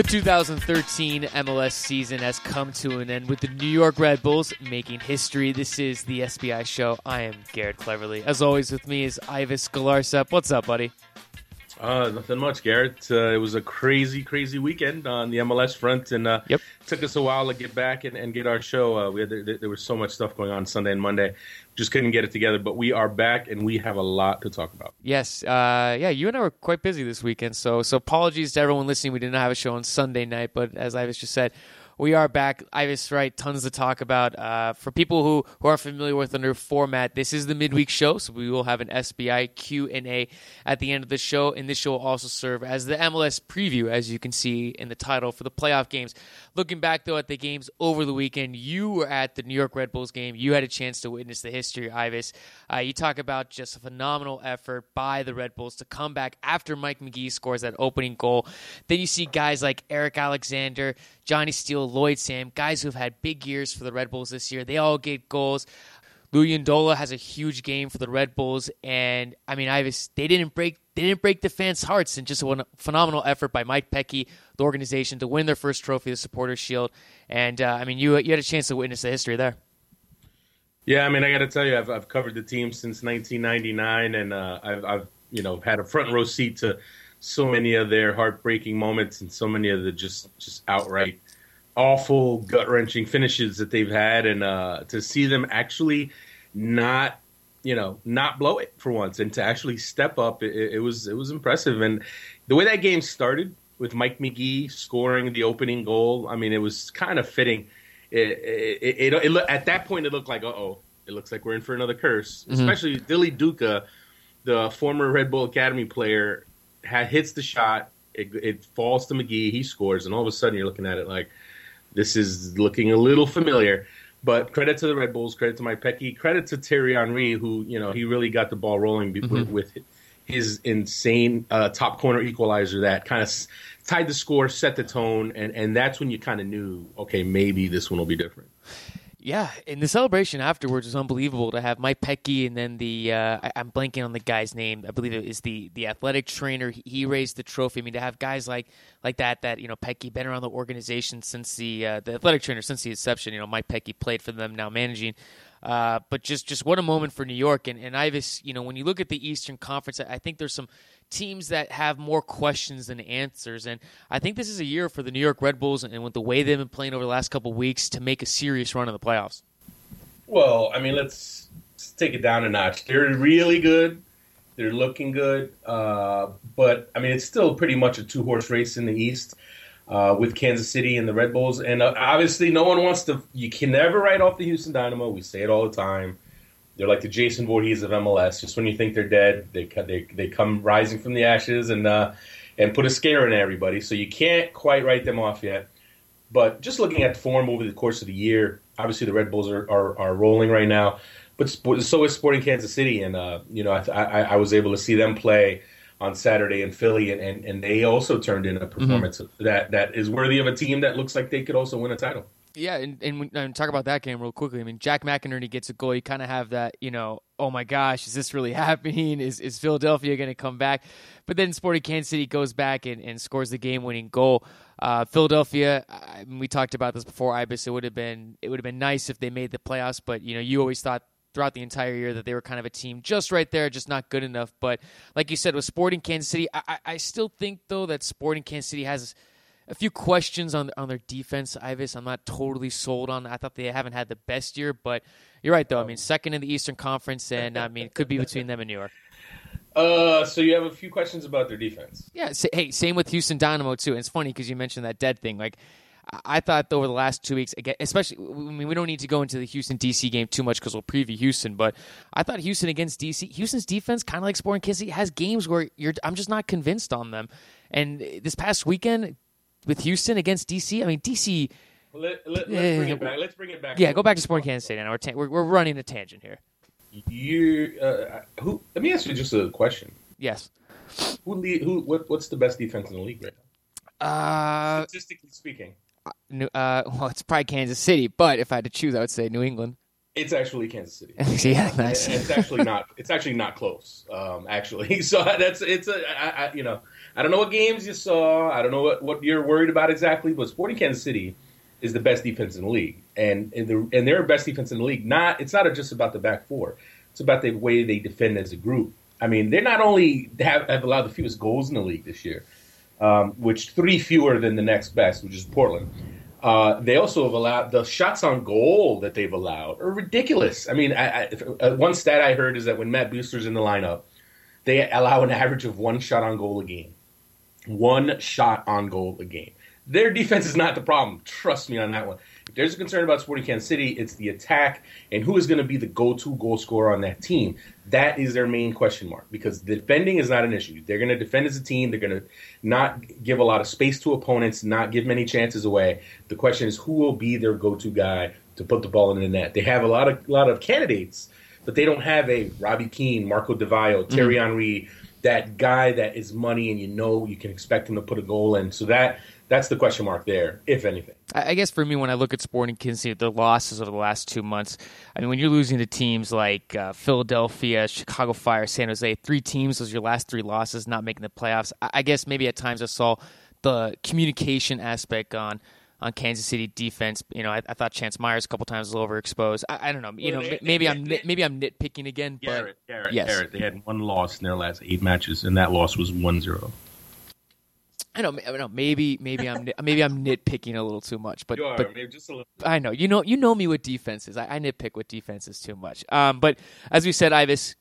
The 2013 MLS season has come to an end with the New York Red Bulls making history. This is the SBI show. I am Garrett Cleverly. As always, with me is Ives Galarcep. What's up, buddy? Uh, nothing much, Garrett. Uh, it was a crazy, crazy weekend on the MLS front, and uh, yep. took us a while to get back and, and get our show. Uh, we had there, there, was so much stuff going on Sunday and Monday, just couldn't get it together. But we are back, and we have a lot to talk about. Yes, uh, yeah, you and I were quite busy this weekend, so so apologies to everyone listening. We did not have a show on Sunday night, but as Ives just said, we are back. Ives right, tons to talk about. Uh, for people who, who are familiar with the new format, this is the midweek show, so we will have an SBI Q and A at the end of the show, and this show will also serve as the MLS preview, as you can see in the title for the playoff games. Looking back though at the games over the weekend, you were at the New York Red Bulls game. You had a chance to witness the history, Ives. Uh, you talk about just a phenomenal effort by the Red Bulls to come back after Mike Magee scores that opening goal. Then you see guys like Eric Alexander, Johnny Steele, Lloyd Sam, guys who've had big years for the Red Bulls this year. They all get goals. Luyindula has a huge game for the Red Bulls, and I mean, I was, they didn't break they didn't break the fans' hearts, and just a phenomenal effort by Mike Petke, the organization, to win their first trophy, the Supporters Shield. And uh, I mean, you you had a chance to witness the history there. Yeah, I mean, I got to tell you, I've, I've covered the team since 1999, and uh, I've, I've you know had a front row seat to so many of their heartbreaking moments and so many of the just just outright awful, gut wrenching finishes that they've had, and uh, to see them actually not, you know, not blow it for once, and to actually step up, it, it was it was impressive. And the way that game started with Mike Magee scoring the opening goal, I mean, it was kind of fitting. It, it, it, it at that point, it looked like, uh oh, it looks like we're in for another curse. Mm-hmm. Especially Dilly Duka, the former Red Bull Academy player, had hits the shot. It, it falls to Magee. He scores, and all of a sudden, you're looking at it like this is looking a little familiar. But credit to the Red Bulls, credit to Mike Petke, credit to Thierry Henry, who you know he really got the ball rolling mm-hmm. with, with, his insane uh, top corner equalizer that kind of tied the score, set the tone, and and that's when you kind of knew, okay, maybe this one will be different. Yeah, and the celebration afterwards was unbelievable to have Mike Petke and then the uh, I, am blanking on the guy's name. I believe it is the the athletic trainer. He, he, raised the trophy. I mean, to have guys like like that that you know Petke been around the organization since the uh, the athletic trainer since the inception. You know, Mike Petke played for them now managing. Uh, but just just what a moment for New York and and Ives. You know, when you look at the Eastern Conference, I think there's some teams that have more questions than answers. And I think this is a year for the New York Red Bulls and with the way they've been playing over the last couple weeks to make a serious run in the playoffs. Well, I mean, let's, let's take it down a notch. They're really good. They're looking good. Uh, but, I mean, it's still pretty much a two horse race in the East. Uh, with Kansas City and the Red Bulls, and uh, obviously, no one wants to. You can never write off the Houston Dynamo. We say it all the time they're like the Jason Voorhees of MLS. Just when you think they're dead, they they they come rising from the ashes and uh, and put a scare in everybody. So you can't quite write them off yet. But just looking at the form over the course of the year, obviously the Red Bulls are are, are rolling right now. But so is Sporting Kansas City, and uh, you know I, I, I was able to see them play on Saturday in Philly, and, and, and they also turned in a mm-hmm. performance mm-hmm. that that is worthy of a team that looks like they could also win a title. Yeah, and, and, and, talk about that game real quickly. I mean, Jack McInerney gets a goal. You kind of have that, you know, oh my gosh, is this really happening? Is is Philadelphia going to come back? But then Sporting Kansas City goes back and, and scores the game winning goal. Uh, Philadelphia, I mean, we talked about this before, Ives. It would have been it would have been nice if they made the playoffs, but you know, you always thought throughout the entire year that they were kind of a team just right there, just not good enough. But like you said, with Sporting Kansas City, I, I still think though that Sporting Kansas City has a few questions on on their defense, Ives. I'm not totally sold on. I thought they haven't had the best year, but you're right though. I mean, second in the Eastern Conference, and I mean, it could be between them and New York. Uh, so you have a few questions about their defense. Yeah. hey, same with Houston Dynamo too. And it's funny because you mentioned that dead thing. Like, I thought over the last two weeks, especially, I mean, we don't need to go into the Houston DC game too much because we'll preview Houston, but I thought Houston against DC, Houston's defense, kind of like Sporting Kansas has games where you're, I'm just not convinced on them. And this past weekend, with Houston against DC. I mean, DC. Let, us let, bring it back. Let's bring it back. Yeah, go back to Sporting Kansas State. Now we're, ta- we're, we're running a tangent here. You, uh, who? Let me ask you just a question. Yes. Who lead? Who? What, what's the best defense in the league right now? Uh, Statistically speaking. Uh, uh, well, it's probably Kansas City, but if I had to choose, I would say New England. It's actually Kansas City. yeah, nice. It's actually not. It's actually not close. Um, actually, so that's it's a I, I, you know I don't know what games you saw. I don't know what, what you're worried about exactly, but Sporting Kansas City is the best defense in the league, and and, the, and they're best defense in the league. Not it's not just about the back four. It's about the way they defend as a group. I mean, they're not only have, have allowed the fewest goals in the league this year, um, which three fewer than the next best, which is Portland. Uh, they also have allowed the shots on goal that they've allowed are ridiculous. I mean, I, I, uh, one stat I heard is that when Matt Besler's in the lineup, they allow an average of one shot on goal a game. One shot on goal a game. Their defense is not the problem. Trust me on that one. If there's a concern about Sporting Kansas City, it's the attack and who is going to be the go-to goal scorer on that team. That is their main question mark because defending is not an issue. They're going to defend as a team. They're going to not give a lot of space to opponents, not give many chances away. The question is who will be their go-to guy to put the ball in the net. They have a lot of lot of candidates, but they don't have a Robbie Keane, Marco Di Vaio, Thierry mm-hmm. Henry, that guy that is money and you know you can expect him to put a goal in. So that that's the question mark there, if anything. I guess for me, when I look at Sporting Kansas City, the losses over the last two months, I mean, when you're losing to teams like uh, Philadelphia, Chicago Fire, San Jose, three teams, those are your last three losses, not making the playoffs. I guess maybe at times I saw the communication aspect on on Kansas City defense. You know, I, I thought Chance Myers a couple times was overexposed. I, I don't know. You well, know, they, maybe they, I'm they, maybe I'm nitpicking again. Garrett, but Garrett, yes. Garrett, they had one loss in their last eight matches, and that loss was 1-0. I know, I know. Maybe, maybe I'm maybe I'm nitpicking a little too much, but are, but just a little. I know you know you know me with defenses. I, I nitpick with defenses too much. Um, but as we said, Ives,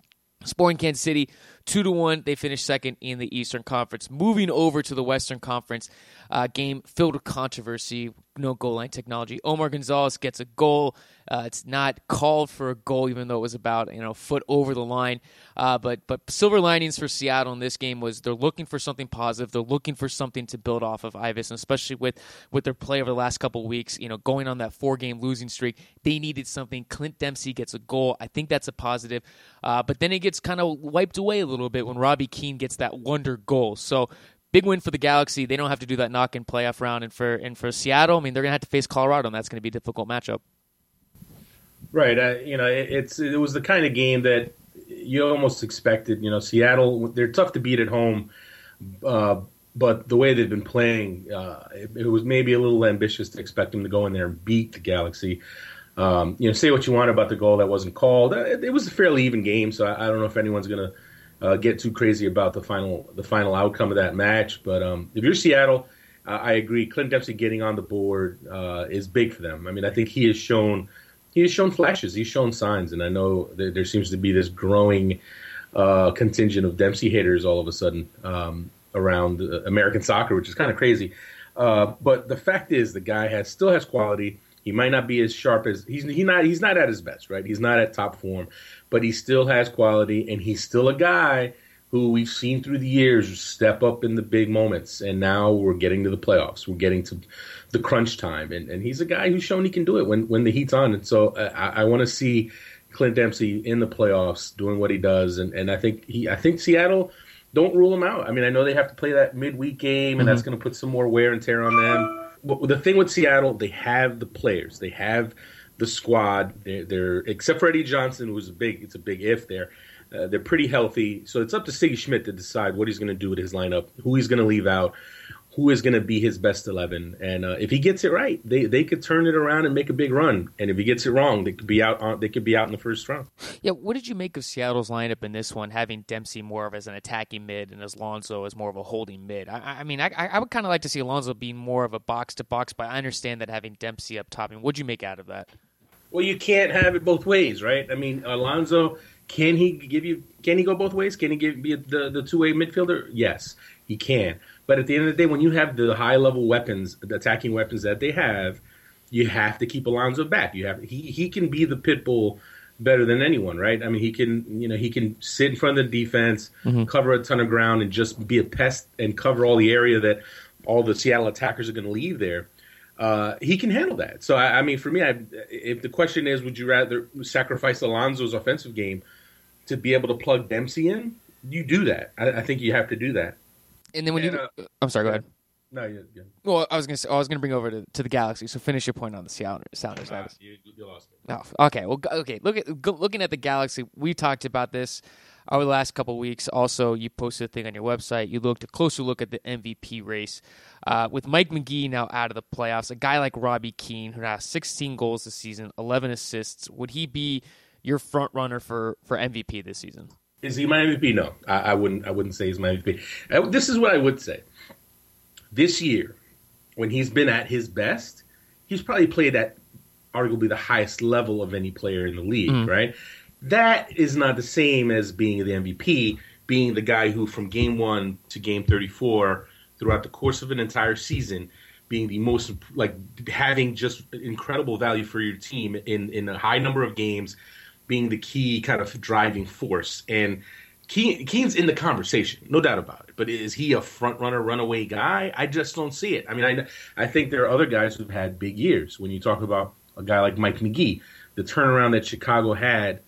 Sporting Kansas City two to one. They finished second in the Eastern Conference. Moving over to the Western Conference, uh, game filled with controversy, no goal line technology. Omar Gonzalez gets a goal. Uh, it's not called for a goal, even though it was about you know foot over the line. Uh, but but silver linings for Seattle in this game was they're looking for something positive. They're looking for something to build off of Ives, and especially with with their play over the last couple weeks. You know, going on that four game losing streak, they needed something. Clint Dempsey gets a goal. I think that's a positive. Uh, but then it gets kind of wiped away a little bit when Robbie Keane gets that wonder goal. So big win for the Galaxy. They don't have to do that knock in playoff round, and for and for Seattle, I mean, they're going to have to face Colorado, and that's going to be a difficult matchup. Right. Uh, you know, it, it's it was the kind of game that you almost expected. You know, Seattle they're tough to beat at home, uh, but the way they've been playing, uh, it, it, was maybe a little ambitious to expect them to go in there and beat the Galaxy. Um, you know, say what you want about the goal that wasn't called. Uh, it, it was a fairly even game, so I, I don't know if anyone's going to uh, get too crazy about the final the final outcome of that match. But um, if you're Seattle, uh, I agree. Clint Dempsey getting on the board uh, is big for them. I mean, I think he has shown he has shown flashes. He's shown signs, and I know there, seems to be this growing uh, contingent of Dempsey haters all of a sudden um, around American soccer, which is kind of crazy. Uh, but the fact is, the guy has still has quality. He might not be as sharp as he's he not he's not at his best, right? He's not at top form, but he still has quality, and he's still a guy who we've seen through the years step up in the big moments. And now we're getting to the playoffs. We're getting to the crunch time, and, and he's a guy who's shown he can do it when when the heat's on. And so uh, I, I want to see Clint Dempsey in the playoffs doing what he does, and, and I think he I think Seattle don't rule him out. I mean, I know they have to play that midweek game, and mm-hmm. that's going to put some more wear and tear on them. The thing with Seattle, they have the players, they have the squad. They're, they're except for Eddie Johnson, who's a big. It's a big if there. Uh, they're pretty healthy, so it's up to Sigi Schmidt to decide what he's going to do with his lineup, who he's going to leave out, who is going to be his best eleven, and uh, if he gets it right, they they could turn it around and make a big run. And if he gets it wrong, they could be out on they could be out in the first round. Yeah, what did you make of Seattle's lineup in this one, having Dempsey more of as an attacking mid and as Alonso as more of a holding mid? I, I mean, I, I would kind of like to see Alonso being more of a box to box, but I understand that having Dempsey up top. I mean, what'd you make out of that? Well, you can't have it both ways, right? I mean, Alonso can he give you? Can he go both ways? Can he give be the the two way midfielder? Yes, he can. But at the end of the day, when you have the high level weapons, the attacking weapons that they have, you have to keep Alonso back. You have he he can be the pit bull better than anyone, right? I mean, he can you know he can sit in front of the defense, mm-hmm. cover a ton of ground, and just be a pest and cover all the area that all the Seattle attackers are going to leave there uh, he can handle that. So I, I mean, for me, I, if the question is, would you rather sacrifice Alonso's offensive game to be able to plug Dempsey in? You do that. I, I think you have to do that. And then when and, you, uh, I'm sorry, go ahead. No, you're good. Well, I was gonna say, I was gonna bring over to, to the Galaxy. So finish your point on the Sounders. Sounders. Ah, you, you lost me. Oh, okay. Well, okay. Look at go, looking at the Galaxy. We talked about this over the last couple of weeks. Also, you posted a thing on your website. You looked a closer look at the MVP race uh, with Mike Magee now out of the playoffs. A guy like Robbie Keane, who has 16 goals this season, 11 assists. Would he be your front runner for for MVP this season? Is he my MVP? No, I, I wouldn't. I wouldn't say he's my MVP. Uh, this is what I would say. This year, when he's been at his best, he's probably played at arguably the highest level of any player in the league. Mhm. Right? That is not the same as being the MVP, being the guy who, from game one to game thirty-four, throughout the course of an entire season, being the most like having just incredible value for your team in in a high number of games, being the key kind of driving force. And Keane, Keane's in the conversation, no doubt about it. But is he a front runner, runaway guy? I just don't see it. I mean, I I think there are other guys who've had big years. When you talk about a guy like Mike Magee, the turnaround that Chicago had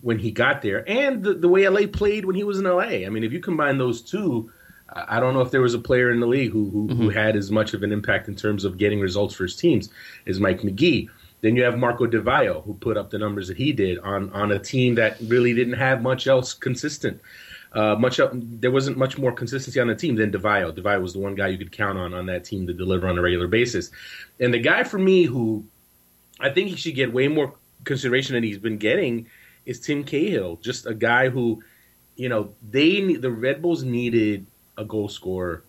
when he got there, and the, the way LA played when he was in LA. I mean, if you combine those two, I don't know if there was a player in the league who who, who mm-hmm. had as much of an impact in terms of getting results for his teams as Mike Magee. Then you have Marco Di Vaio, who put up the numbers that he did on on a team that really didn't have much else consistent. Uh, much up, there wasn't much more consistency on the team than. Di Vaio was the one guy you could count on on that team to deliver on a regular basis. And the guy for me who I think he should get way more consideration than he's been getting is Tim Cahill. Just a guy who, you know, they the Red Bulls needed a goal scorer.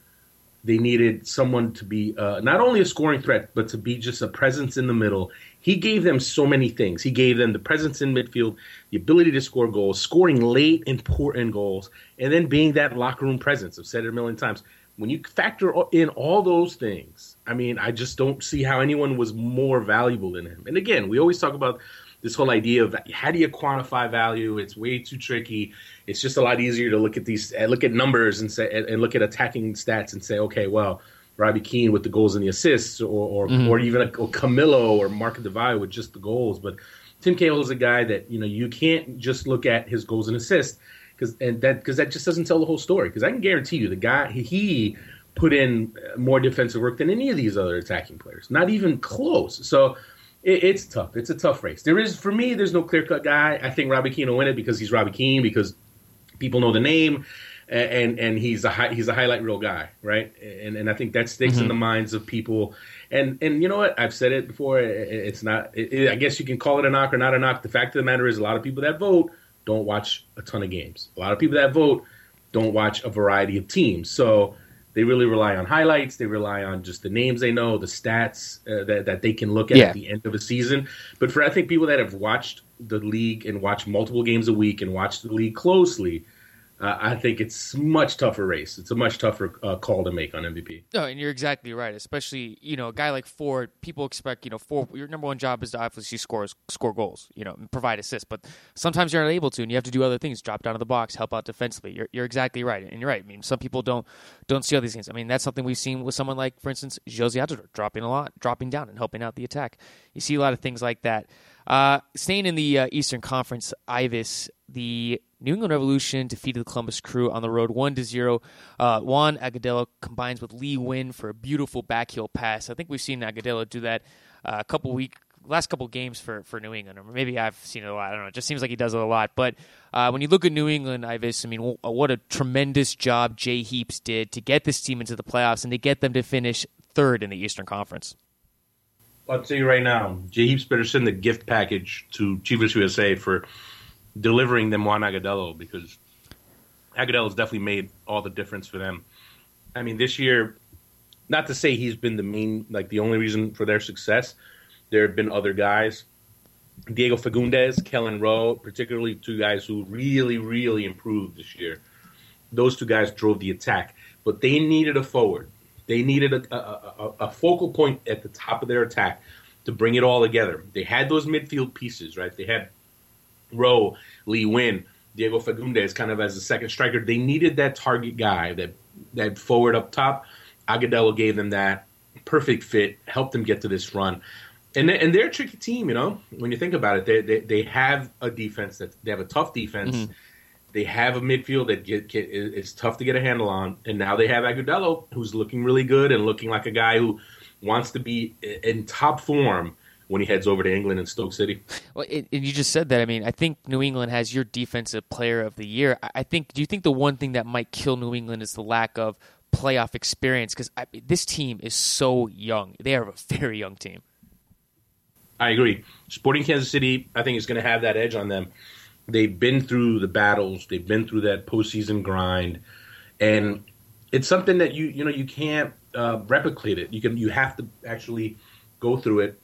They needed someone to be uh, not only a scoring threat, but to be just a presence in the middle. He gave them so many things. He gave them the presence in midfield, the ability to score goals, scoring late important goals, and then being that locker room presence. I've said it a million times. When you factor in all those things, I mean, I just don't see how anyone was more valuable than him. And again, we always talk about this whole idea of how do you quantify value? It's way too tricky. It's just a lot easier to look at these, look at numbers and say, and look at attacking stats and say, okay, well, Robbie Keane with the goals and the assists, or or, Mhm. or even a, or Camilo or Marco Di Vaio with just the goals. But Tim Cahill is a guy that you know you can't just look at his goals and assists because and that because that just doesn't tell the whole story. Because I can guarantee you, the guy he, he put in more defensive work than any of these other attacking players, not even close. So it, it's tough. It's a tough race. There is for me, there's no clear cut guy. I think Robbie Keane will win it because he's Robbie Keane because people know the name. And and he's a hi- he's a highlight reel guy, right? And and I think that sticks in Mhm. the minds of people. And and you know what? I've said it before. it- It's not. It- I guess you can call it a knock or not a knock. The fact of the matter is, a lot of people that vote don't watch a ton of games. A lot of people that vote don't watch a variety of teams. So they really rely on highlights. They rely on just the names they know, the stats uh, that, that they can look at Yeah. at the end of a season. But for I think people that have watched the league and watched multiple games a week and watched the league closely, uh, I think it's much tougher race. It's a much tougher uh, call to make on MVP. No, and you're exactly right. Especially, you know, a guy like Ford, people expect, you know, Ford. Your number one job is to obviously score score goals, you know, provide assists. But sometimes you're not able to, and you have to do other things. Drop down to the box, help out defensively. You're, you're exactly right, and you're right. I mean, some people don't don't see all these things. I mean, that's something we've seen with someone like, for instance, Jozy Altidore, dropping a lot, dropping down, and helping out the attack. You see a lot of things like that. Uh, staying in the uh, Eastern Conference, Ives, the New England Revolution defeated the Columbus Crew on the road one to zero. Uh, Juan Agudelo combines with Lee Nguyen for a beautiful backheel pass. I think we've seen Agudelo do that uh, a couple week last couple games for, for New England, or maybe I've seen it a lot. I don't know. It just seems like he does it a lot. But uh, when you look at New England, Ives, I mean, wh- what a tremendous job Jay Heaps did to get this team into the playoffs and to get them to finish third in the Eastern Conference. I'll tell you right now, Heaps better send the gift package to Chivas USA for delivering them Juan Agudelo because Agudelo's definitely made all the difference for them. I mean, this year, not to say he's been the main, like the only reason for their success. There have been other guys, Diego Fagundez, Kelyn Rowe, particularly two guys who really, really improved this year. Those two guys drove the attack, but they needed a forward. They needed a, a, a, a focal point at the top of their attack to bring it all together. They had those midfield pieces, right? They had Rowe, Lee Nguyen, Diego Fagundez kind of as a second striker. They needed that target guy, that that forward up top. Agudelo gave them that perfect fit, helped them get to this run. And and they're a tricky team, you know. When you think about it, they they, they have a defense that they have a tough defense. Mhm. They have a midfield that get, get is tough to get a handle on, and now they have Agudelo, who's looking really good and looking like a guy who wants to be in top form when he heads over to England and Stoke City. Well, and you just said that. I mean, I think New England has your defensive player of the year. I think. Do you think the one thing that might kill New England is the lack of playoff experience? Because this team is so young. They are a very young team. I agree. Sporting Kansas City, I think, is going to have that edge on them. They've been through the battles. They've been through that postseason grind, and it's something that you you know you can't uh, replicate it. You can you have to actually go through it.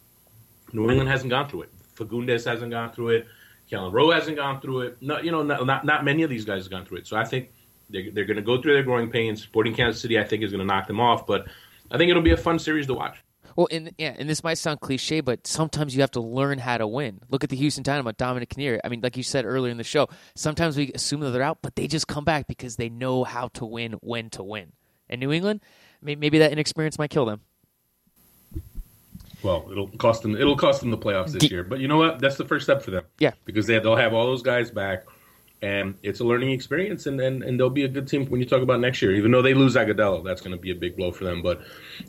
New England hasn't gone through it. Fagundez hasn't gone through it. Kelyn Rowe hasn't gone through it. No, you know, not, not, not many of these guys have gone through it. So I think they're, they're going to go through their growing pains. Sporting Kansas City, I think, is going to knock them off. But I think it'll be a fun series to watch. Well, and yeah, and this might sound cliche, but sometimes you have to learn how to win. Look at the Houston Dynamo, Dominic Kinnear. I mean, like you said earlier in the show, sometimes we assume that they're out, but they just come back because they know how to win, when to win. And New England, maybe that inexperience might kill them. Well, it'll cost them. It'll cost them the playoffs this year. But you know what? That's the first step for them. Yeah, because they, they'll have all those guys back and it's a learning experience, and, and, and they'll be a good team when you talk about next year. Even though they lose Agudelo, that's going to be a big blow for them. But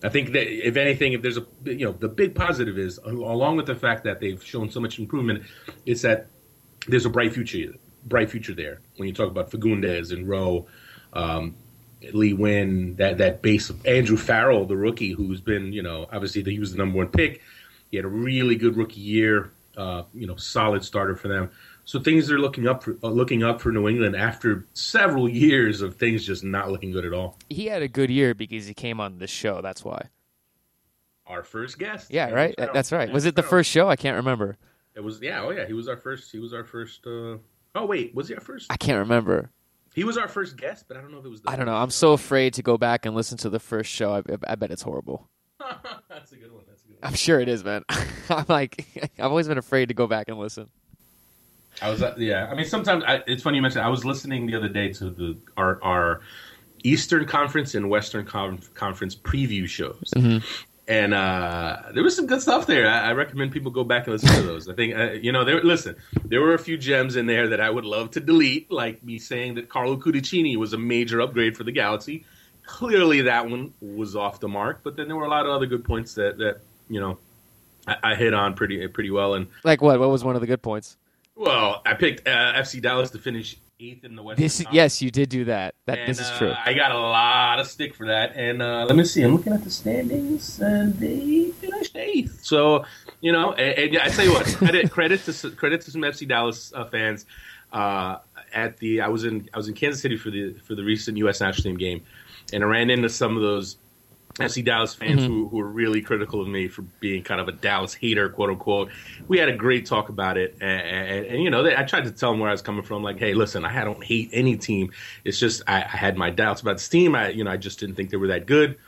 I think that if anything, if there's a you know the big positive is along with the fact that they've shown so much improvement, is that there's a bright future bright future there. When you talk about Fagundez and Rowe, um, Lee Nguyen, that that base of Andrew Farrell, the rookie, who's been you know obviously he was the number one pick. He had a really good rookie year. Uh, you know, solid starter for them. So things are looking up for uh, looking up for New England after several years of things just not looking good at all. He had a good year because he came on this show. That's why. Our first guest. Yeah, right. That's right. Was it the first show? I can't remember. It was. Yeah. Oh, yeah. He was our first. He was our first. Uh... Oh, wait. Was he our first? I can't remember. He was our first guest, but I don't know if it was. The I don't know. I'm so afraid to go back and listen to the first show. I, I bet it's horrible. That's a good one. That's a good one. I'm sure it is, man. I'm like, I've always been afraid to go back and listen. I was, uh, yeah. I mean, sometimes I, it's funny you mentioned. I was listening the other day to the our, our Eastern Conference and Western Conference preview shows, mm-hmm. and uh, there was some good stuff there. I, I, recommend people go back and listen to those. I think uh, you know, there. Listen, there were a few gems in there that I would love to delete, like me saying that Carlo Cudicini was a major upgrade for the Galaxy. Clearly, that one was off the mark, but then there were a lot of other good points that that you know I, I hit on pretty pretty well. And like what? What was one of the good points? Well, I picked uh, FC Dallas to finish eighth in the West. This, yes, you did do that. That and, this is true. Uh, I got a lot of stick for that, and uh, let me see. I'm looking at the standings, and they finished eighth. So, you know, and, and I tell you what, credit credit to credit to some FC Dallas uh, fans. Uh, at the I was in I was in Kansas City for the for the recent U.S. national team game, and I ran into some of those FC Dallas fans mm-hmm. who, who were really critical of me for being kind of a Dallas hater, quote unquote. We had a great talk about it, and, and, and you know, they, I tried to tell them where I was coming from. Like, hey, listen, I don't hate any team. It's just I, I had my doubts about this team. I, you know, I just didn't think they were that good.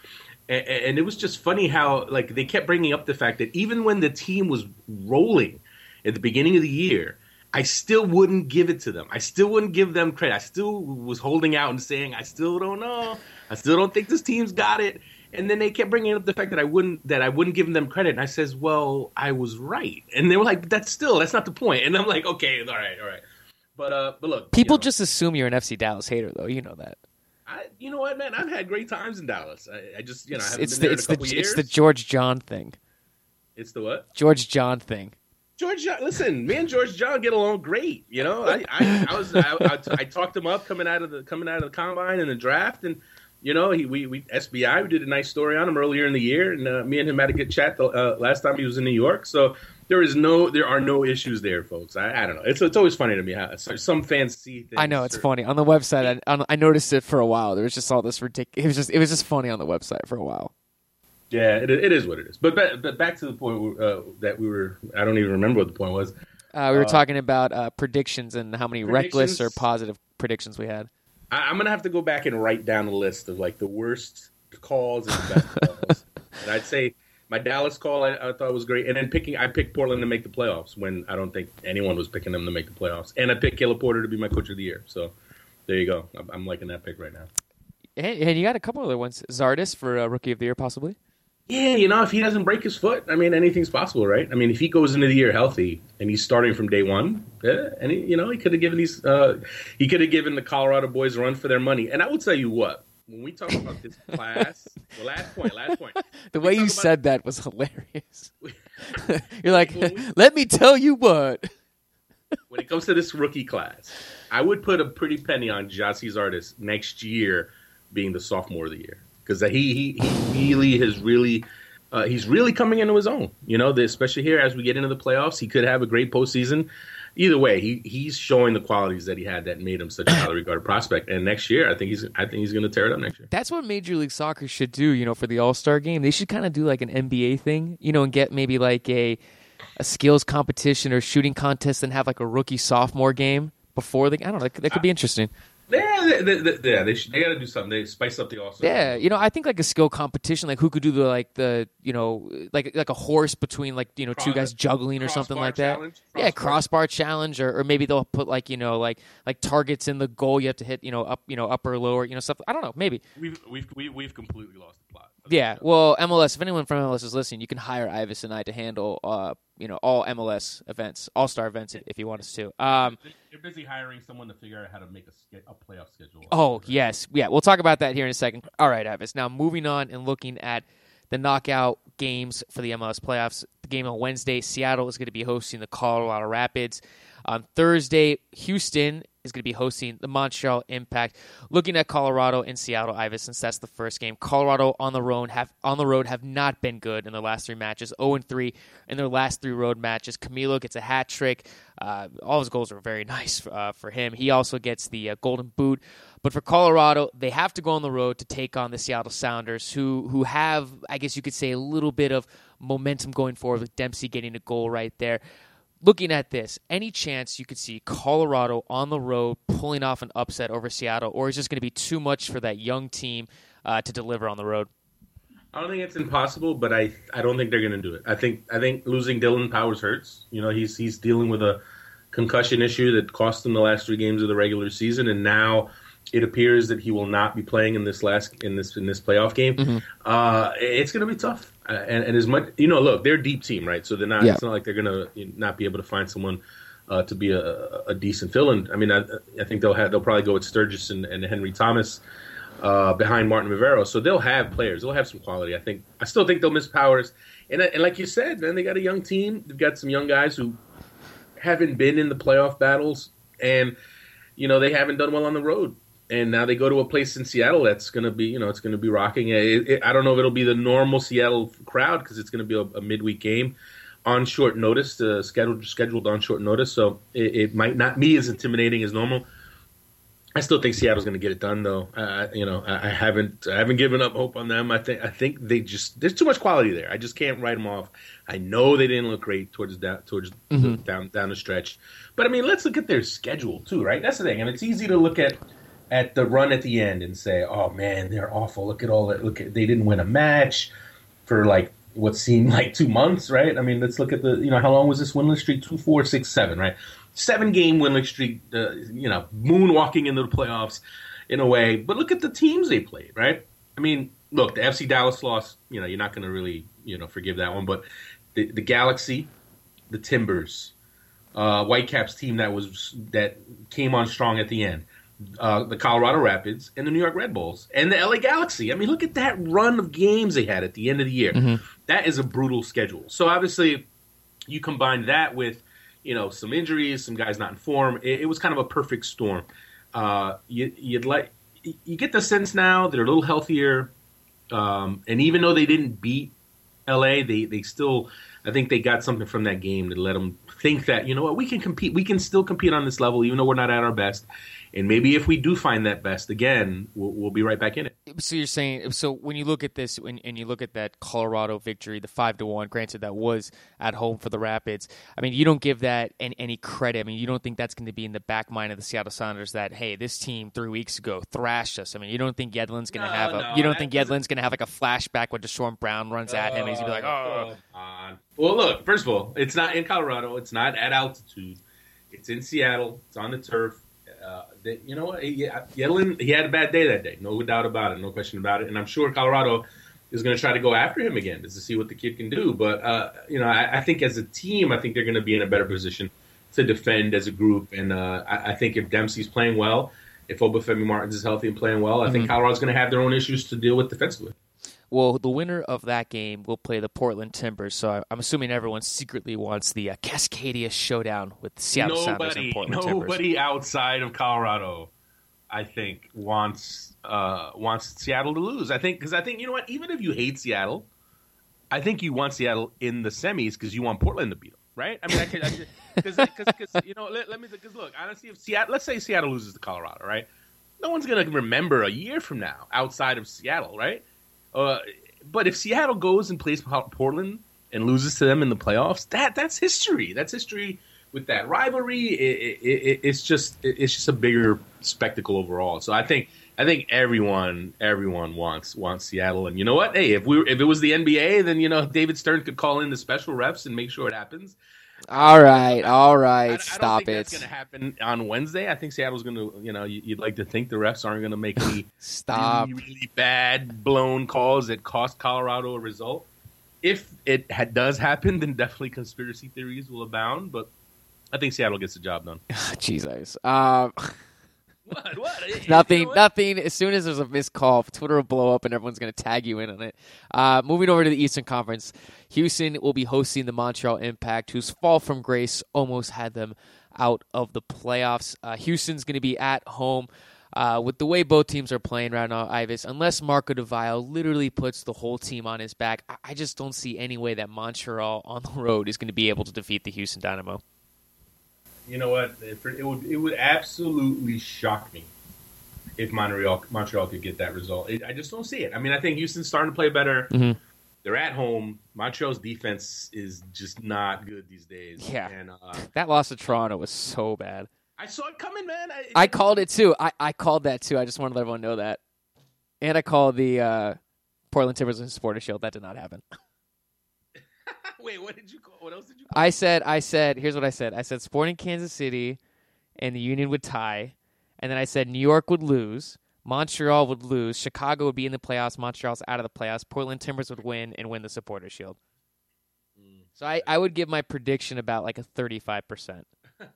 And, and it was just funny how like they kept bringing up the fact that even when the team was rolling at the beginning of the year, I still wouldn't give it to them. I still wouldn't give them credit. I still was holding out and saying, I still don't know. I still don't think this team's got it. And then they kept bringing up the fact that I wouldn't that I wouldn't give them credit, and I says, "Well, I was right." And they were like, "That's still that's not the point." And I'm like, "Okay, all right, all right." But uh, but look, people you know, just assume you're an FC Dallas hater, though. You know that. I, you know what, man? I've had great times in Dallas. I, I just, you know, it's, the it's the it's the George John thing. It's the what? George John thing. George, John, listen, me and George John get along great. You know, I, I, I was, I, I, I, talked him up coming out of the coming out of the combine and the draft, and you know, he we, we SBI we did a nice story on him earlier in the year, and uh, me and him had a good chat the, uh, last time he was in New York. So there is no there are no issues there, folks. I, I don't know. It's it's always funny to me how some fans see things. I know it's or, funny on the website. I, I noticed it for a while. There was just all this ridiculous. It was just it was just funny on the website for a while. Yeah, it, it is what it is. But back, but back to the point uh, that we were. I don't even remember what the point was. Uh, we were uh, talking about uh, predictions and how many reckless or positive predictions we had. I, am gonna have to go back and write down a list of like the worst calls and the best calls. And I'd say my Dallas call I, I, thought was great, and then picking I picked Portland to make the playoffs when I don't think anyone was picking them to make the playoffs, and I picked Caleb Porter to be my coach of the year. So there you go. I'm, I'm liking that pick right now. And you got a couple other ones. Zardes for uh, rookie of the year, possibly. Yeah, you know, if he doesn't break his foot, I mean, anything's possible, right? I mean, if he goes into the year healthy and he's starting from day one, yeah, and he, you know, he could have given these, uh, he could have given the Colorado boys a run for their money. And I will tell you what, when we talk about this class, the last point, last point, the way you said that was hilarious. You're like, let me tell you what. when it comes to this rookie class, I would put a pretty penny on Gyasi Zardes next year being the sophomore of the year because he, he he really has really uh, he's really coming into his own. You know, especially here as we get into the playoffs, he could have a great postseason. Either way, he he's showing the qualities that he had that made him such a highly regarded prospect. And next year, I think he's I think he's going to tear it up next year. That's what Major League Soccer should do. You know, for the All Star game, they should kind of do like an NBA thing. You know, and get maybe like a a skills competition or shooting contest and have like a rookie sophomore game before the. I don't know. That could be interesting. Yeah, they, they, they, yeah, they, they got to do something. They spice up the all Yeah, you know, I think like a skill competition, like who could do the like the you know like like a horse between like you know Cross, two guys juggling or something like that. Crossbar. Yeah, crossbar challenge, or, or maybe they'll put like you know like like targets in the goal you have to hit you know up you know upper lower you know stuff. I don't know, maybe. We've we've we've completely lost the plot. Yeah, well, MLS. If anyone from MLS is listening, you can hire Ives and I to handle, uh, you know, all MLS events, All Star events, if you want us to. Um, You're busy hiring someone to figure out how to make a, a playoff schedule. Oh yes, yeah. We'll talk about that here in a second. All right, Ives. Now moving on and looking at the knockout games for the MLS playoffs. The game on Wednesday, Seattle is going to be hosting the Colorado Rapids. On Thursday, Houston is going to be hosting the Montreal Impact. Looking at Colorado and Seattle, Ives, since that's the first game. Colorado on the road have on the road have not been good in their last three matches. 0 and 3 in their last three road matches. Camilo gets a hat trick. Uh, all his goals are very nice uh, for him. He also gets the uh, Golden Boot. But for Colorado, they have to go on the road to take on the Seattle Sounders, who who have, I guess you could say, a little bit of momentum going forward with Dempsey getting a goal right there looking at this, any chance you could see Colorado on the road pulling off an upset over Seattle, or is this going to be too much for that young team uh, to deliver on the road? I don't think it's impossible, but I I don't think they're going to do it. I think I think losing Dillon Powers hurts. You know, he's he's dealing with a concussion issue that cost him the last three games of the regular season, and now it appears that he will not be playing in this last in this in this playoff game. Mm-hmm. Uh, it's going to be tough. Uh, and, and, as much you know, look, they're a deep team, right? So they're not. Yeah. It's not like they're going to not be able to find someone uh, to be a, a decent fill-in. I mean, I, I, think they'll have they'll probably go with Sturgis and, and Hendry Thomas uh, behind Martin Rivero, So they'll have players. They'll have some quality. I think. I still think they'll miss Powers. And, and like you said, man, they got a young team. They've got some young guys who haven't been in the playoff battles, and you know they haven't done well on the road and now they go to a place in Seattle that's going to be, you know, it's going to be rocking. It, it, I don't know if it'll be the normal Seattle crowd because it's going to be a, a, midweek game on short notice, uh, scheduled scheduled on short notice, so it, it, might not be as intimidating as normal. I still think Seattle's going to get it done, though. Uh, you know, I, I, haven't I haven't given up hope on them. I think I think they just there's too much quality there. I just can't write them off. I know they didn't look great towards down towards mm-hmm. down down the stretch, but I mean, let's look at their schedule too, right? That's the thing, and it's easy to look at at the run at the end and say, "Oh man, they're awful. Look at all that. Look at they didn't win a match for like what seemed like two months, right? I mean, let's look at the you know how long was this winless streak? Two, four, six, seven, right? Seven game winless streak. Uh, you know, moonwalking into the playoffs in a way. But look at the teams they played, right? I mean, look, the FC Dallas loss. You know, you're not going to really you know forgive that one, but the, the Galaxy, the Timbers, uh, Whitecaps team that was that came on strong at the end uh, the Colorado Rapids and the New York Red Bulls and the LA Galaxy. I mean, look at that run of games they had at the end of the year. Mm-hmm. That is a brutal schedule. So obviously, you combine that with you know some injuries, some guys not in form. It, it was kind of a perfect storm. Uh, you, would like you get the sense now they're a little healthier, um, and even though they didn't beat LA, they they still I think they got something from that game to let them think that you know what we can compete, we can still compete on this level even though we're not at our best and maybe if we do find that best again, we'll, we'll be right back in it. So you're saying so when you look at this and, and you look at that Colorado victory, the five to one. Granted, that was at home for the Rapids. I mean, you don't give that any, any credit. I mean, you don't think that's going to be in the back mind of the Seattle Sounders that hey, this team three weeks ago thrashed us. I mean, you don't think Yedlin's going to no, have a no, you don't think Yedlin's going to have like a flashback when Deshorn Brown runs at him and he's going to be like, oh. oh. Well, look, first of all, it's not in Colorado. It's not at altitude. It's in Seattle. It's on the turf that you know what, he, Yedlin, he had a bad day that day, no doubt about it, no question about it. And I'm sure Colorado is going to try to go after him again just to see what the kid can do. But uh, you know, I, I, think as a team, I think they're going to be in a better position to defend as a group. And uh, I, I, think if Dempsey's playing well, if Obafemi Martins is healthy and playing well, I mm-hmm. think Colorado's going to have their own issues to deal with defensively. Well, the winner of that game will play the Portland Timbers. So I'm assuming everyone secretly wants the uh, Cascadia showdown with Seattle nobody, Sounders and Portland nobody Timbers. Nobody outside of Colorado, I think, wants uh, wants Seattle to lose. I think because I think you know what, even if you hate Seattle, I think you want Seattle in the semis because you want Portland to beat them, right? I mean, because because you know, let, let me because look, honestly, if Seattle, let's say Seattle loses to Colorado, right? No one's gonna remember a year from now outside of Seattle, right? Uh, but if Seattle goes and plays Portland and loses to them in the playoffs, that that's history. That's history with that rivalry. It, it, it, it's just it's just a bigger spectacle overall. So I think I think everyone everyone wants wants Seattle. And you know what? Hey, if we if it was the NBA, then you know David Stern could call in the special refs and make sure it happens. All right, all right, I, I stop it. That's going to happen on Wednesday. I think Seattle's going to, you know, you'd like to think the refs aren't going to make any stop really, really, bad blown calls that cost Colorado a result. If it had, does happen, then definitely conspiracy theories will abound. But I think Seattle gets the job done. Jesus. Um, what? What? nothing. Know nothing. As soon as there's a missed call, Twitter will blow up and everyone's going to tag you in on it. Uh, moving over to the Eastern Conference, Houston will be hosting the Montreal Impact, whose fall from grace almost had them out of the playoffs. Uh, Houston's going to be at home. Uh, with the way both teams are playing right now, Ives, unless Marco Di Vaio literally puts the whole team on his back, I, I just don't see any way that Montreal on the road is going to be able to defeat the Houston Dynamo you know what? It, would it would absolutely shock me if Montreal Montreal could get that result. It, I just don't see it. I mean, I think Houston's starting to play better. Mm-hmm. They're at home. Montreal's defense is just not good these days. Yeah, and uh, that loss to Toronto was so bad. I saw it coming, man. I, I called it too. I, I called that too. I just wanted to let everyone know that. And I called the uh, Portland Timbers and Supporter Shield. That did not happen. Wait, what did you call? What else did you? Call? I said, I said, here's what I said. I said, Sporting Kansas City, and the Union would tie, and then I said New York would lose, Montreal would lose, Chicago would be in the playoffs, Montreal's out of the playoffs, Portland Timbers would win and win the Supporter Shield. Mm. So I, I would give my prediction about like a 35 percent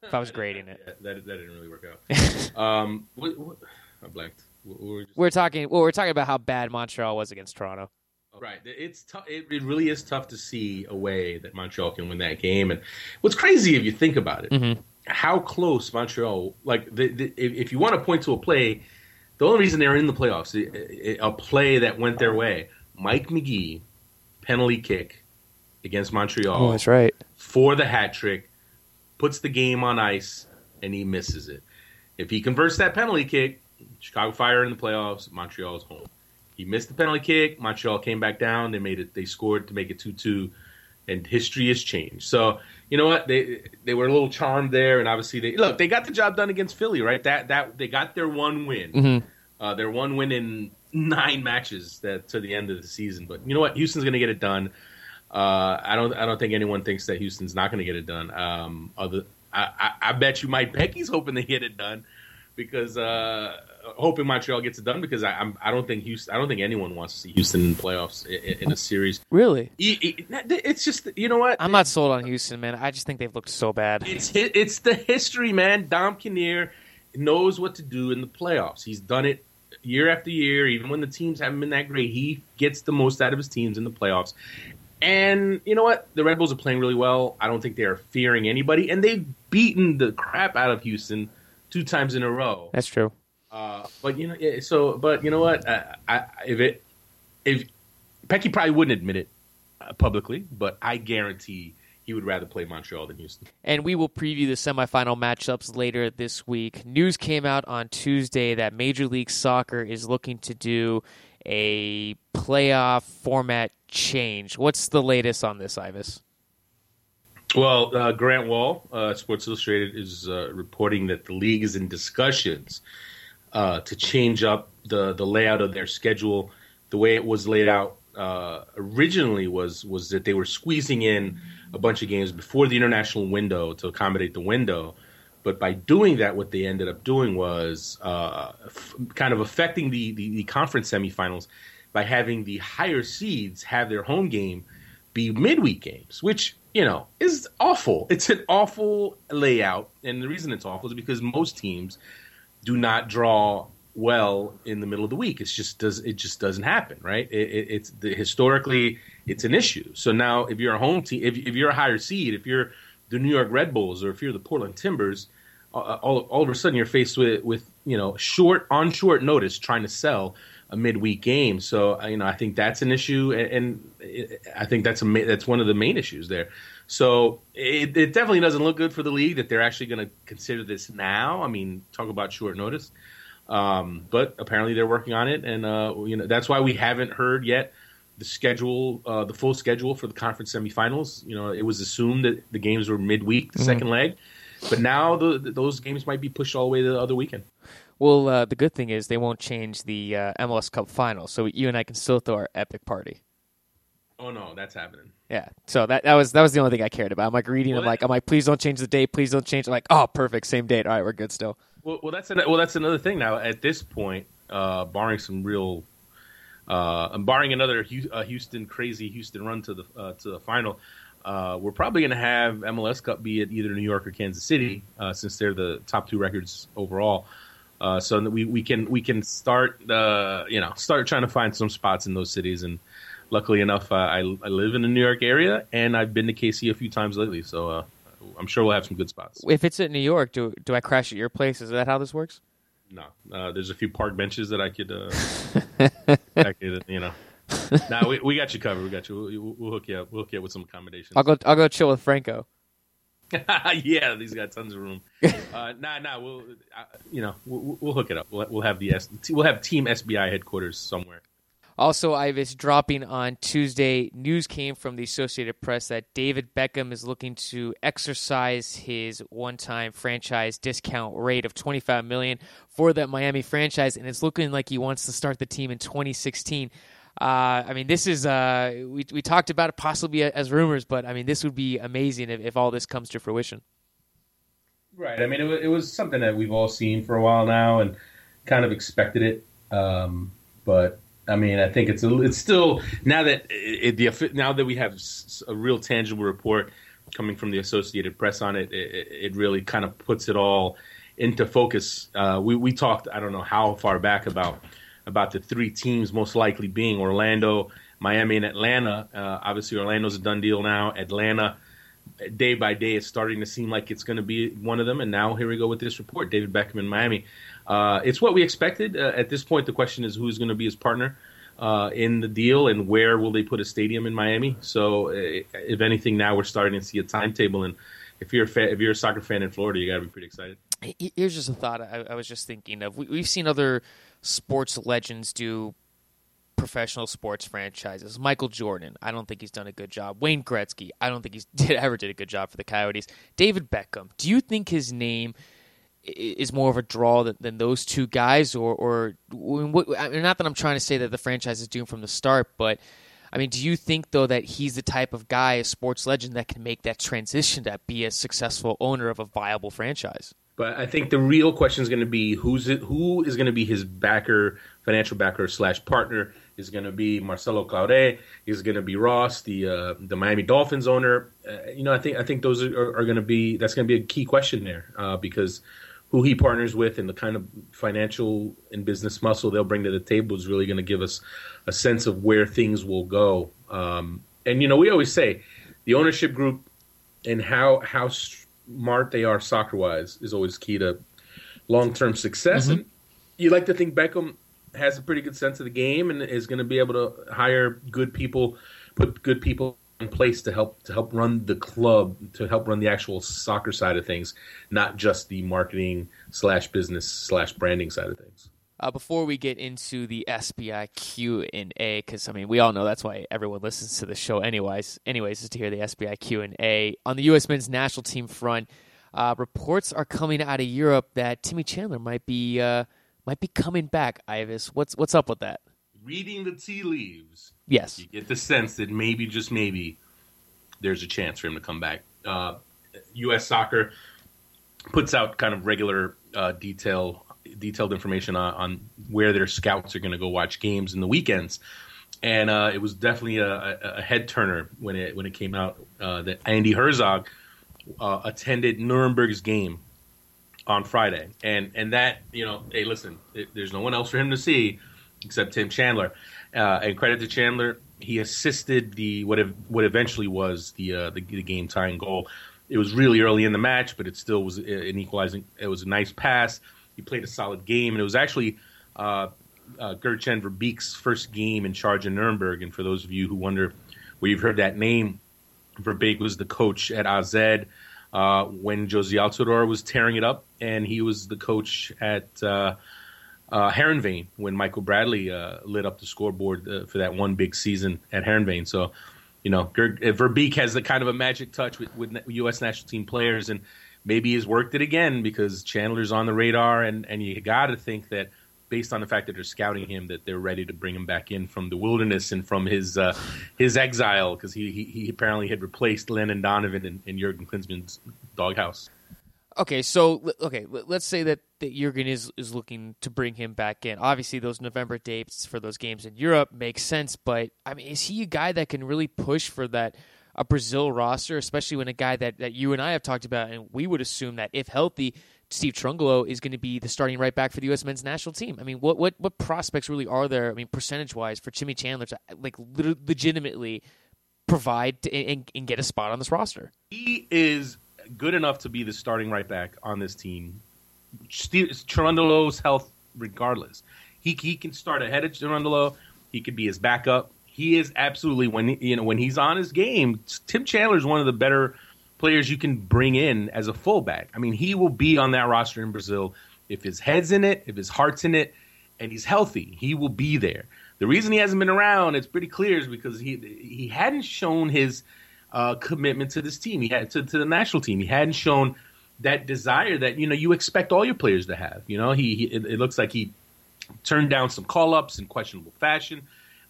if I was grading it. Yeah, that that didn't really work out. um, what, what, I blanked. We're, we're talking. Well, we're talking about how bad Montreal was against Toronto. Right. It's tough. It, it, really is tough to see a way that Montreal can win that game. And what's crazy if you think about it, mm-hmm. how close Montreal. Like, the, the, if, you want to point to a play, the only reason they're in the playoffs, a, a play that went their way, Mike Magee penalty kick against Montreal. Oh, that's right. For the hat trick, puts the game on ice, and he misses it. If he converts that penalty kick, Chicago Fire in the playoffs, Montreal is home. He missed the penalty kick. Montreal came back down. They made it. They scored to make it two two, and history has changed. So you know what? They they were a little charmed there, and obviously they look. They got the job done against Philly, right? That that they got their one win. Mm-hmm. Uh, their one win in nine matches that to the end of the season. But you know what? Houston's going to get it done. Uh, I don't. I don't think anyone thinks that Houston's not going to get it done. Um, other, I, I, I bet you Mike Petke's hoping they get it done because uh, hoping Montreal gets it done because I, I'm I don't think Houston I don't think anyone wants to see Houston in playoffs in, in a series. Really? It's just you know what I'm not sold on Houston, man. I just think they've looked so bad. It's it's the history, man. Dom Kinnear knows what to do in the playoffs. He's done it year after year, even when the teams haven't been that great. He gets the most out of his teams in the playoffs. And you know what? The Red Bulls are playing really well. I don't think they are fearing anybody, and they've beaten the crap out of Houston two times in a row. That's true. Uh, but you know, so but you know what? Uh, I, if it if Petke probably wouldn't admit it uh, publicly, but I guarantee he would rather play Montreal than Houston. And we will preview the semifinal matchups later this week. News came out on Tuesday that Major League Soccer is looking to do a playoff format change. What's the latest on this, Ives? Well, uh, Grant Wahl, uh, Sports Illustrated, is uh, reporting that the league is in discussions uh, to change up the the layout of their schedule. The way it was laid out uh, originally was was that they were squeezing in a bunch of games before the international window to accommodate the window. But by doing that, what they ended up doing was uh, f- kind of affecting the, the, the conference semifinals by having the higher seeds have their home game be midweek games, which you know is awful. It's an awful layout, and the reason it's awful is because most teams do not draw well in the middle of the week. It's just does it just doesn't happen, right? It, it, it's the, historically it's an issue. So now if you're a home team, if, if you're a higher seed, if you're the New York Red Bulls or if you're the Portland Timbers, uh, all, all of a sudden you're faced with with you know short on short notice trying to sell a midweek game. So you know, I think that's an issue, and, and I think that's a that's one of the main issues there. So it, it definitely doesn't look good for the league that they're actually going to consider this now. I mean, talk about short notice. Um, but apparently they're working on it, and uh, you know that's why we haven't heard yet the schedule, uh, the full schedule for the conference semifinals. You know, it was assumed that the games were midweek, the mm-hmm. second leg, but now the, those games might be pushed all the way to the other weekend. Well, uh, the good thing is they won't change the uh, MLS Cup final, so you and I can still throw our epic party. Oh no, that's happening. Yeah. So that that was that was the only thing I cared about. I'm like reading. Well, I'm like I'm like please don't change the date. Please don't change. I'm like oh perfect same date. All right, we're good still. Well, well that's an, well that's another thing now. At this point, uh, barring some real, uh, barring another uh, Houston crazy Houston run to the uh, to the final, uh, we're probably going to have MLS Cup be at either New York or Kansas City uh, since they're the top two records overall. Uh, so that we, we can we can start uh, you know start trying to find some spots in those cities and luckily enough uh, I, I live in the New York area and I've been to KC a few times lately so uh, I'm sure we'll have some good spots. If it's in New York, do do I crash at your place? Is that how this works? No, uh, there's a few park benches that I could, I could you know. nah, we, we got you covered. We got you. We'll, we'll, hook you up. We'll hook you up with some accommodations. I'll go. I'll go chill with Franco. yeah, he's got tons of room. Uh, nah, nah. We'll, uh, you know, we'll, we'll, hook it up. We'll, we'll have the S, we'll have Team SBI headquarters somewhere. Also, Ives dropping on Tuesday. News came from the Associated Press that David Beckham is looking to exercise his one-time franchise discount rate of 25 million for that Miami franchise, and it's looking like he wants to start the team in 2016. Uh, I mean, this is uh, we we talked about it possibly as rumors, but I mean, this would be amazing if, if all this comes to fruition. Right. I mean, it was, it was something that we've all seen for a while now, and kind of expected it. Um, but I mean, I think it's a, it's still now that it, the now that we have a real tangible report coming from the Associated Press on it, it, it really kind of puts it all into focus. Uh, we we talked I don't know how far back about about the three teams most likely being Orlando, Miami, and Atlanta. Uh, obviously, Orlando's a done deal now. Atlanta, day by day, it's starting to seem like it's going to be one of them. And now here we go with this report: David Beckham in Miami. Uh, it's what we expected. Uh, at this point, the question is who's going to be his partner. Uh, in the deal and where will they put a stadium in Miami? So, uh, if anything, now we're starting to see a timetable. And if you're a if you're a soccer fan in Florida, you got to be pretty excited. Here's just a thought I, I was just thinking of. We, have seen other sports legends do professional sports franchises. Michael Jordan, I don't think he's done a good job. Wayne Gretzky, I don't think he's did, ever did a good job for the Coyotes. David Beckham, do you think his name is more of a draw than, than those two guys, or or what, not that I'm trying to say that the franchise is doomed from the start, but I mean, do you think though that he's the type of guy, a sports legend, that can make that transition to be a successful owner of a viable franchise? But I think the real question is going to be who's it, who is going to be his backer, financial backer slash partner. Is going to be Marcelo Claure. Is going to be Ross, the uh, the Miami Dolphins owner. Uh, you know, I think I think those are, are going to be that's going to be a key question there uh, because who he partners with and the kind of financial and business muscle they'll bring to the table is really going to give us a sense of where things will go. Um, and you know, we always say the ownership group and how how smart they are soccer wise is always key to long term success. Mm-hmm. And you like to think Beckham has a pretty good sense of the game and is going to be able to hire good people, put good people in place to help to help run the club, to help run the actual soccer side of things, not just the marketing slash business slash branding side of things. Uh, before we get into the SBI Q and A, because I mean we all know that's why everyone listens to the show, anyways. Anyways, is to hear the SBI Q and A on the U.S. men's national team front. Uh, reports are coming out of Europe that Timmy Chandler might be uh, might be coming back. Ives, what's what's up with that? Reading the tea leaves, yes, you get the sense that maybe, just maybe, there's a chance for him to come back. U.S. Uh, soccer puts out kind of regular uh, detail detailed information on, on where their scouts are going to go watch games in the weekends. and uh, it was definitely a, a, head turner when it when it came out uh, that Andi Herzog uh, attended Nuremberg's game on Friday, and and that you know, hey, listen, it, there's no one else for him to see except Tim Chandler, uh, and credit to Chandler, he assisted the what what eventually was the, uh, the, the game tying goal. It was really early in the match, but it still was an equalizing. It was a nice pass. He played a solid game, and it was actually uh, uh, Gertjan Verbeek's first game in charge in Nuremberg. And for those of you who wonder where you've heard that name, Verbeek was the coach at AZ uh, when Jozy Altidore was tearing it up, and he was the coach at uh, uh, Heerenveen when Michael Bradley uh, lit up the scoreboard uh, for that one big season at Heerenveen. So, you know, uh, Verbeek has the kind of a magic touch with, with U.S. national team players, and maybe he's worked it again because Chandler's on the radar, and, and you got to think that based on the fact that they're scouting him, that they're ready to bring him back in from the wilderness and from his uh, his exile because he, he, he apparently had replaced Landon Donovan in, in Jurgen Klinsmann's doghouse. Okay, so okay, let's say that, that Jurgen is is looking to bring him back in. Obviously, those November dates for those games in Europe make sense, but I mean, is he a guy that can really push for that a Brazil roster, especially when a guy that, that you and I have talked about, and we would assume that if healthy, Steve Cherundolo is going to be the starting right back for the U.S. men's national team. I mean, what what what prospects really are there? I mean, percentage wise, for Timmy Chandler to like legitimately provide to, and, and get a spot on this roster. He is good enough to be the starting right back on this team. Cherundolo's health, regardless, he he can start ahead of Cherundolo. He could be his backup. He is absolutely when you know when he's on his game. Tim Chandler is one of the better players you can bring in as a fullback. I mean, he will be on that roster in Brazil if his head's in it, if his heart's in it, and he's healthy. He will be there. The reason he hasn't been around, it's pretty clear, is because he he hadn't shown his uh, commitment to this team. He had to, to the national team. He hadn't shown that desire that you know you expect all your players to have. You know, he, he it, it, looks like he turned down some call ups in questionable fashion.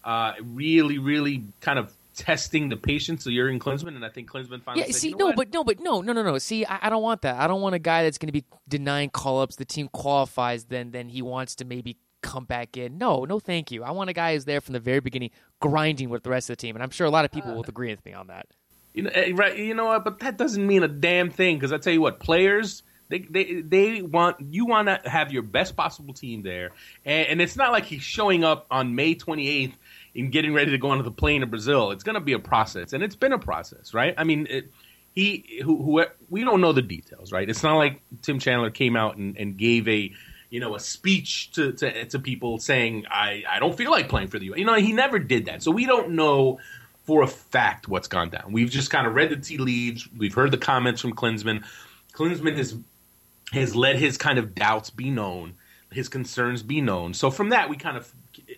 Uh, really, really kind of testing the patience of Jurgen Klinsmann, and I think Klinsmann finally. Yeah, said, see, you know no, what? but no, but no, no, no, no. See, I, I, don't want that. I don't want a guy that's going to be denying call ups. The team qualifies, then then he wants to maybe come back in. No, no, thank you. I want a guy who's there from the very beginning, grinding with the rest of the team, and I'm sure a lot of people uh, will agree with me on that. You know, eh, right? You know what? But that doesn't mean a damn thing because I tell you what, players they they they want you want to have your best possible team there, and, and, it's not like he's showing up on May 28th and getting ready to go onto the plane to Brazil. It's going to be a process, and it's been a process, right? I mean, it, he who, who we don't know the details, right? It's not like Tim Chandler came out and, and gave a you know a speech to, to to people saying I I don't feel like playing for the U. You know, he never did that, so we don't know for a fact what's gone down. We've just kind of read the tea leaves. We've heard the comments from Klinsmann. Klinsmann has has let his kind of doubts be known, his concerns be known. So from that, we kind of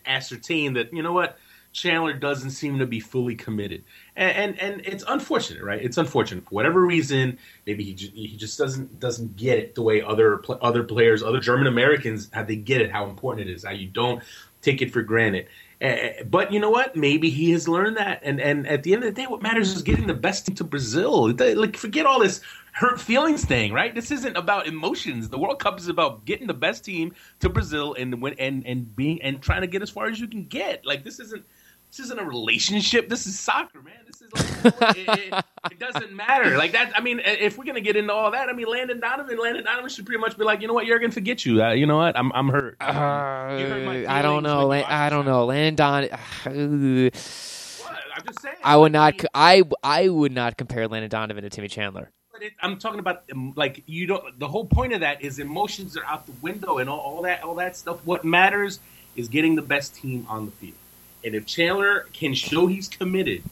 ascertain that you know what Chandler doesn't seem to be fully committed, and and, and it's unfortunate, right? It's unfortunate for whatever reason. Maybe he he just doesn't doesn't get it the way other other players, other German Americans, how they get it, how important it is, how you don't take it for granted. Uh, but you know what? Maybe he has learned that, and and at the end of the day, what matters is getting the best team to Brazil. Like, forget all this hurt feelings thing, right? This isn't about emotions. The World Cup is about getting the best team to Brazil and and and being and trying to get as far as you can get. Like, this isn't this isn't a relationship. This is soccer, man. This is like it, it, it, doesn't matter. Like that. I mean, if we're gonna get into all that, I mean, Landon Donovan, Landon Donovan should pretty much be like, you know what, Jurgen, forget you. Uh, you know what, I'm I'm hurt. Uh, I don't know. I don't know. Landon. Don- I'm just saying. I would not. I I would not compare Landon Donovan to Timmy Chandler. It, I'm talking about um, like you don't. The whole point of that is emotions are out the window and all, all that all that stuff. What matters is getting the best team on the field. And if Chandler can show he's committed,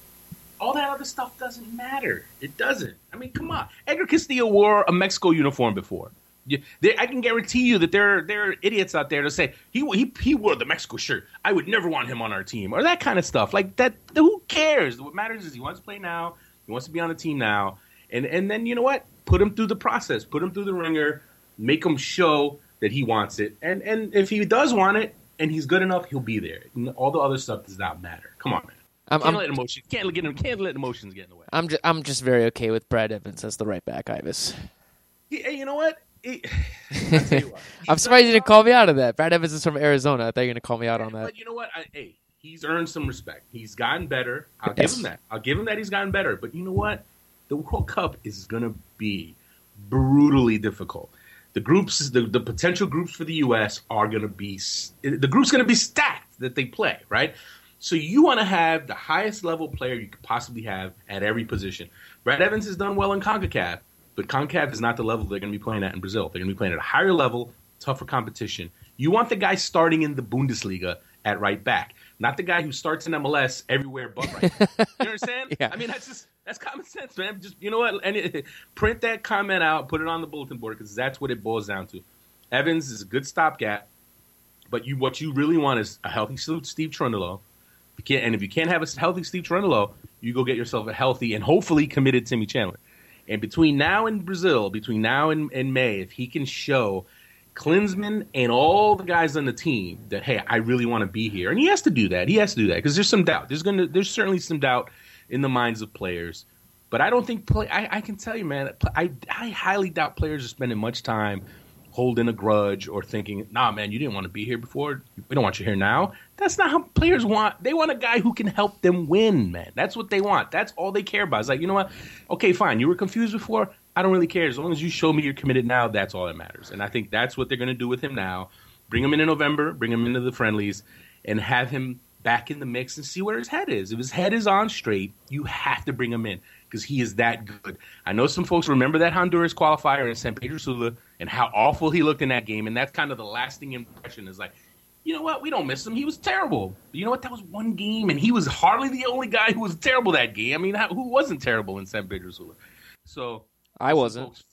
all that other stuff doesn't matter. It doesn't. I mean, come on. Edgar Castillo wore a Mexico uniform before. You, they, I can guarantee you that there, there are idiots out there to say he, he he wore the Mexico shirt. I would never want him on our team or that kind of stuff. Like that. Who cares? What matters is he wants to play now. He wants to be on the team now. And and then you know what? Put him through the process. Put him through the ringer. Make him show that he wants it. And and if he does want it, and he's good enough, he'll be there. All the other stuff does not matter. Come on, man. I'm, can't I'm, let emotions can't get can't let emotions get in the way. I'm just I'm just very okay with Brad Evans as the right back, Ives. Hey, you know what? He, I'm surprised you didn't call me out of that. Brad Evans is from Arizona. I thought you were going to call me out on that. But you know what? I, hey, he's earned some respect. He's gotten better. I'll yes. give him that. I'll give him that he's gotten better. But you know what? The World Cup is going to be brutally difficult. The groups, the, the potential groups for the U.S. are going to be the group's going to be stacked that they play, right? So you want to have the highest level player you could possibly have at every position. Brad Evans has done well in CONCACAF, but CONCACAF is not the level they're going to be playing at in Brazil. They're going to be playing at a higher level, tougher competition. You want the guy starting in the Bundesliga at right back, not the guy who starts in MLS everywhere but right. you understand? yeah. I mean, that's just that's common sense, man. Just you know what? And it, print that comment out, put it on the bulletin board because that's what it boils down to. Evans is a good stopgap, but you what you really want is a healthy Steve can't, and if you can't have a healthy Steve Cherundolo, you go get yourself a healthy and hopefully committed Timmy Chandler. And between now and Brazil, between now and, and May, if he can show Klinsmann and all the guys on the team that hey, I really want to be here, and he has to do that. He has to do that because there's some doubt. There's gonna there's certainly some doubt in the minds of players. But I don't think play. I, I can tell you, man. I I highly doubt players are spending much time holding a grudge or thinking, "Nah, man, you didn't want to be here before. We don't want you here now." That's not how players want. They want a guy who can help them win, man. That's what they want. That's all they care about. It's like, you know what? Okay, fine. You were confused before. I don't really care. As long as you show me you're committed now, that's all that matters. And I think that's what they're going to do with him now. Bring him in in November, bring him into the friendlies, and have him back in the mix and see where his head is. If his head is on straight, you have to bring him in because he is that good. I know some folks remember that Honduras qualifier in San Pedro Sula and how awful he looked in that game, and that's kind of the lasting impression is like, you know what? We don't miss him. He was terrible. You know what? That was one game, and he was hardly the only guy who was terrible that game. I mean, who wasn't terrible in San Pedro Sula? So I wasn't.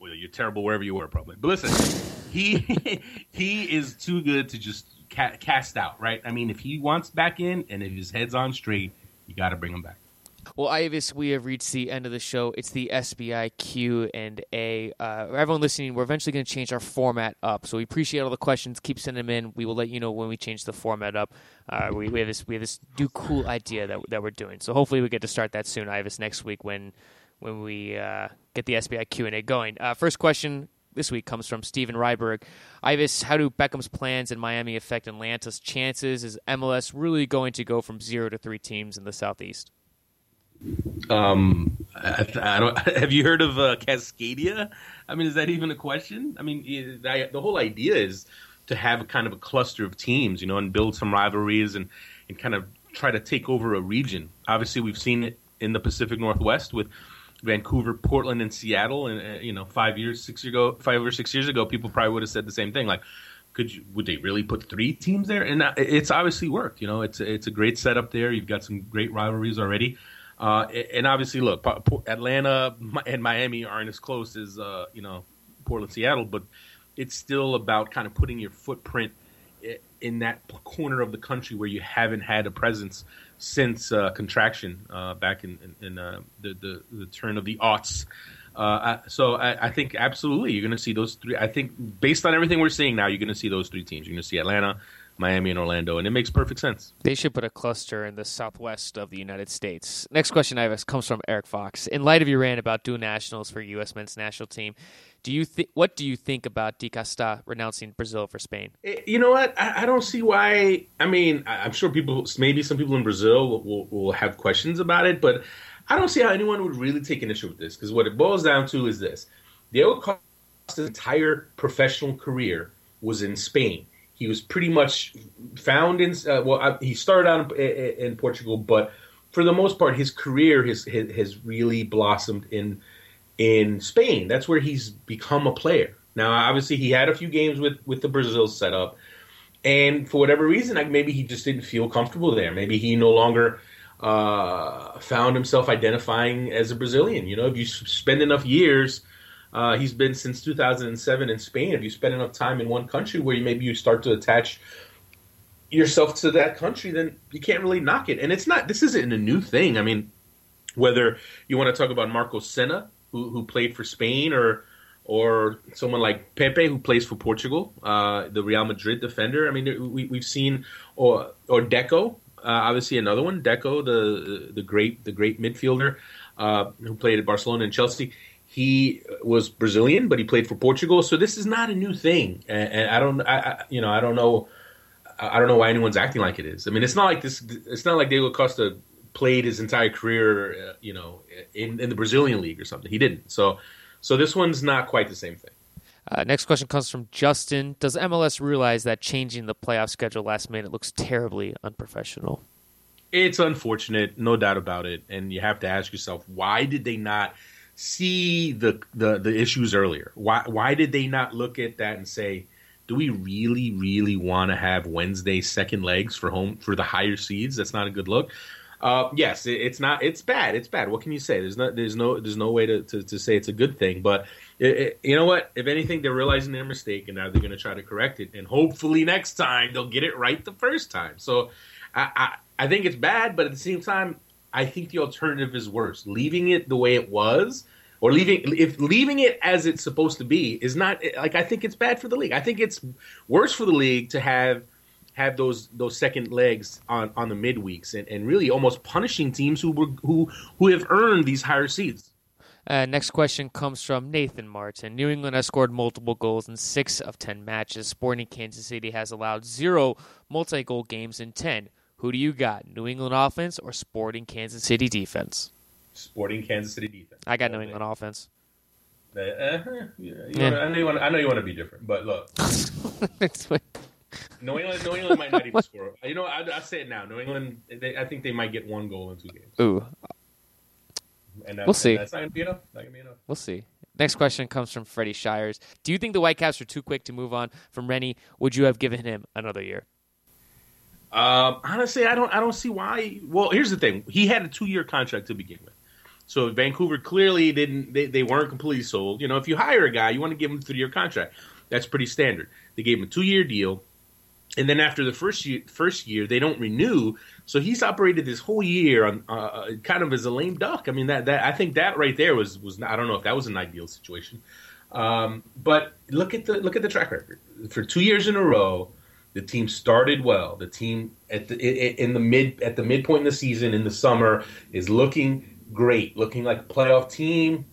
Well, you're terrible wherever you were, probably. But listen, he he is too good to just ca- cast out, right? I mean, if he wants back in, and if his head's on straight, you got to bring him back. Well, Ives, we have reached the end of the show. It's the SBI Q and A. Uh, everyone listening, we're eventually going to change our format up. So we appreciate all the questions. Keep sending them in. We will let you know when we change the format up. Uh, we, we, have this we have this new cool idea that that we're doing. So hopefully we get to start that soon, Ives, next week when when we uh, get the SBI Q and A going. Uh, first question this week comes from Steven Ryberg. Ives, how do Beckham's plans in Miami affect Atlanta's chances? Is MLS really going to go from zero to three teams in the Southeast? Um, I, I don't. Have you heard of uh, Cascadia? I mean, is that even a question? I mean, I, the whole idea is to have kind of a cluster of teams, you know, and build some rivalries and and kind of try to take over a region. Obviously, we've seen it in the Pacific Northwest with Vancouver, Portland, and Seattle. And uh, you know, five years, six years ago, five or six years ago, people probably would have said the same thing. Like, could you? Would they really put three teams there? And uh, it's obviously worked. You know, it's it's a great setup there. You've got some great rivalries already. Uh, and obviously, look, Atlanta and Miami aren't as close as uh, you know Portland, Seattle, but it's still about kind of putting your footprint in that corner of the country where you haven't had a presence since uh, contraction uh, back in, in, in uh, the, the, the turn of the aughts. Uh, so I, I, think absolutely you're going to see those three. I think based on everything we're seeing now, you're going to see those three teams. You're going to see Atlanta, Miami and Orlando, and it makes perfect sense. They should put a cluster in the southwest of the United States. Next question I have comes from Eric Fox. In light of your rant about dual nationals for U.S. men's national team, do you think what do you think about Diego Costa renouncing Brazil for Spain? Eh, you know what? I, I don't see why. I mean, I'm sure people, maybe some people in Brazil will, will, have questions about it, but I don't see how anyone would really take an issue with this because what it boils down to is this: Diego Costa's entire professional career was in Spain he was pretty much found in. Uh, well, he started out in, in, Portugal, but for the most part, his career has, has really blossomed in in Spain. That's where he's become a player. Now, obviously, he had a few games with with the Brazil setup, and for whatever reason, like maybe he just didn't feel comfortable there. Maybe he no longer uh, found himself identifying as a Brazilian. You know, if you spend enough years uh, he's been since 2007 in Spain. If you spend enough time in one country where you maybe you start to attach yourself to that country, then you can't really knock it. And it's not. This isn't a new thing. I mean, whether you want to talk about Marcos Senna, who who played for Spain, or or someone like Pepe who plays for Portugal, uh, the Real Madrid defender. I mean, we, we've seen or or Deco, uh, obviously another one, Deco, the the great the great midfielder uh, who played at Barcelona and Chelsea. He was Brazilian, but he played for Portugal. So this is not a new thing, and, and I don't, I, I, you know, I don't know I don't know why anyone's acting like it is. I mean, it's not like this. It's not like Diego Costa played his entire career, uh, you know, in, in the Brazilian league or something. He didn't. So, so this one's not quite the same thing. Uh, next question comes from Justin. Does MLS realize that changing the playoff schedule last minute looks terribly unprofessional? It's unfortunate, no doubt about it. And you have to ask yourself, why did they not see the the, the issues earlier? Why why did they not look at that and say, do we really, really want to have Wednesday second legs for home for the higher seeds? That's not a good look. Uh, yes, it, it's not. It's bad. It's bad. What can you say? There's no. There's no. There's no way to, to, to say it's a good thing. But it, it, you know what? If anything, they're realizing their mistake, and now they're going to try to correct it. And hopefully, next time they'll get it right the first time. So, I, I I think it's bad, but at the same time, I think the alternative is worse. Leaving it the way it was or leaving if leaving it as it's supposed to be is not like I think it's bad for the league. I think it's worse for the league to have have those those second legs on on the midweeks and, and really almost punishing teams who were who who have earned these higher seeds. Uh, next question comes from Nathan Martin. New England has scored multiple goals in six of ten matches. Sporting Kansas City has allowed zero multi-goal games in ten. Who do you got? New England offense or Sporting Kansas City defense? Sporting Kansas City defense. I got New England offense. Uh, yeah, yeah. Know, I know you want. I know you want to be different, but look. New England, New England might not even score. You know, I, I say it now. New England, they, I think they might get one goal in two games. Ooh, and that, we'll see. That's not gonna be enough. Not gonna be enough. We'll see. Next question comes from Freddie Shires. Do you think the Whitecaps are too quick to move on from Rennie? Would you have given him another year? Um, honestly, I don't. I don't see why. Well, here's the thing. He had a two-year contract to begin with. So Vancouver clearly didn't they, they weren't completely sold. You know, if you hire a guy, you want to give him a three year contract. That's pretty standard. They gave him a two year deal. And then after the first year, first year, they don't renew. So he's operated this whole year on uh, uh kind of as a lame duck. I mean, that, that I think that right there was was I don't know if that was an ideal situation. Um, but look at the look at the track record for two years in a row. The team started well. The team at the in the mid at the midpoint in the season in the summer is looking great, looking like a playoff team,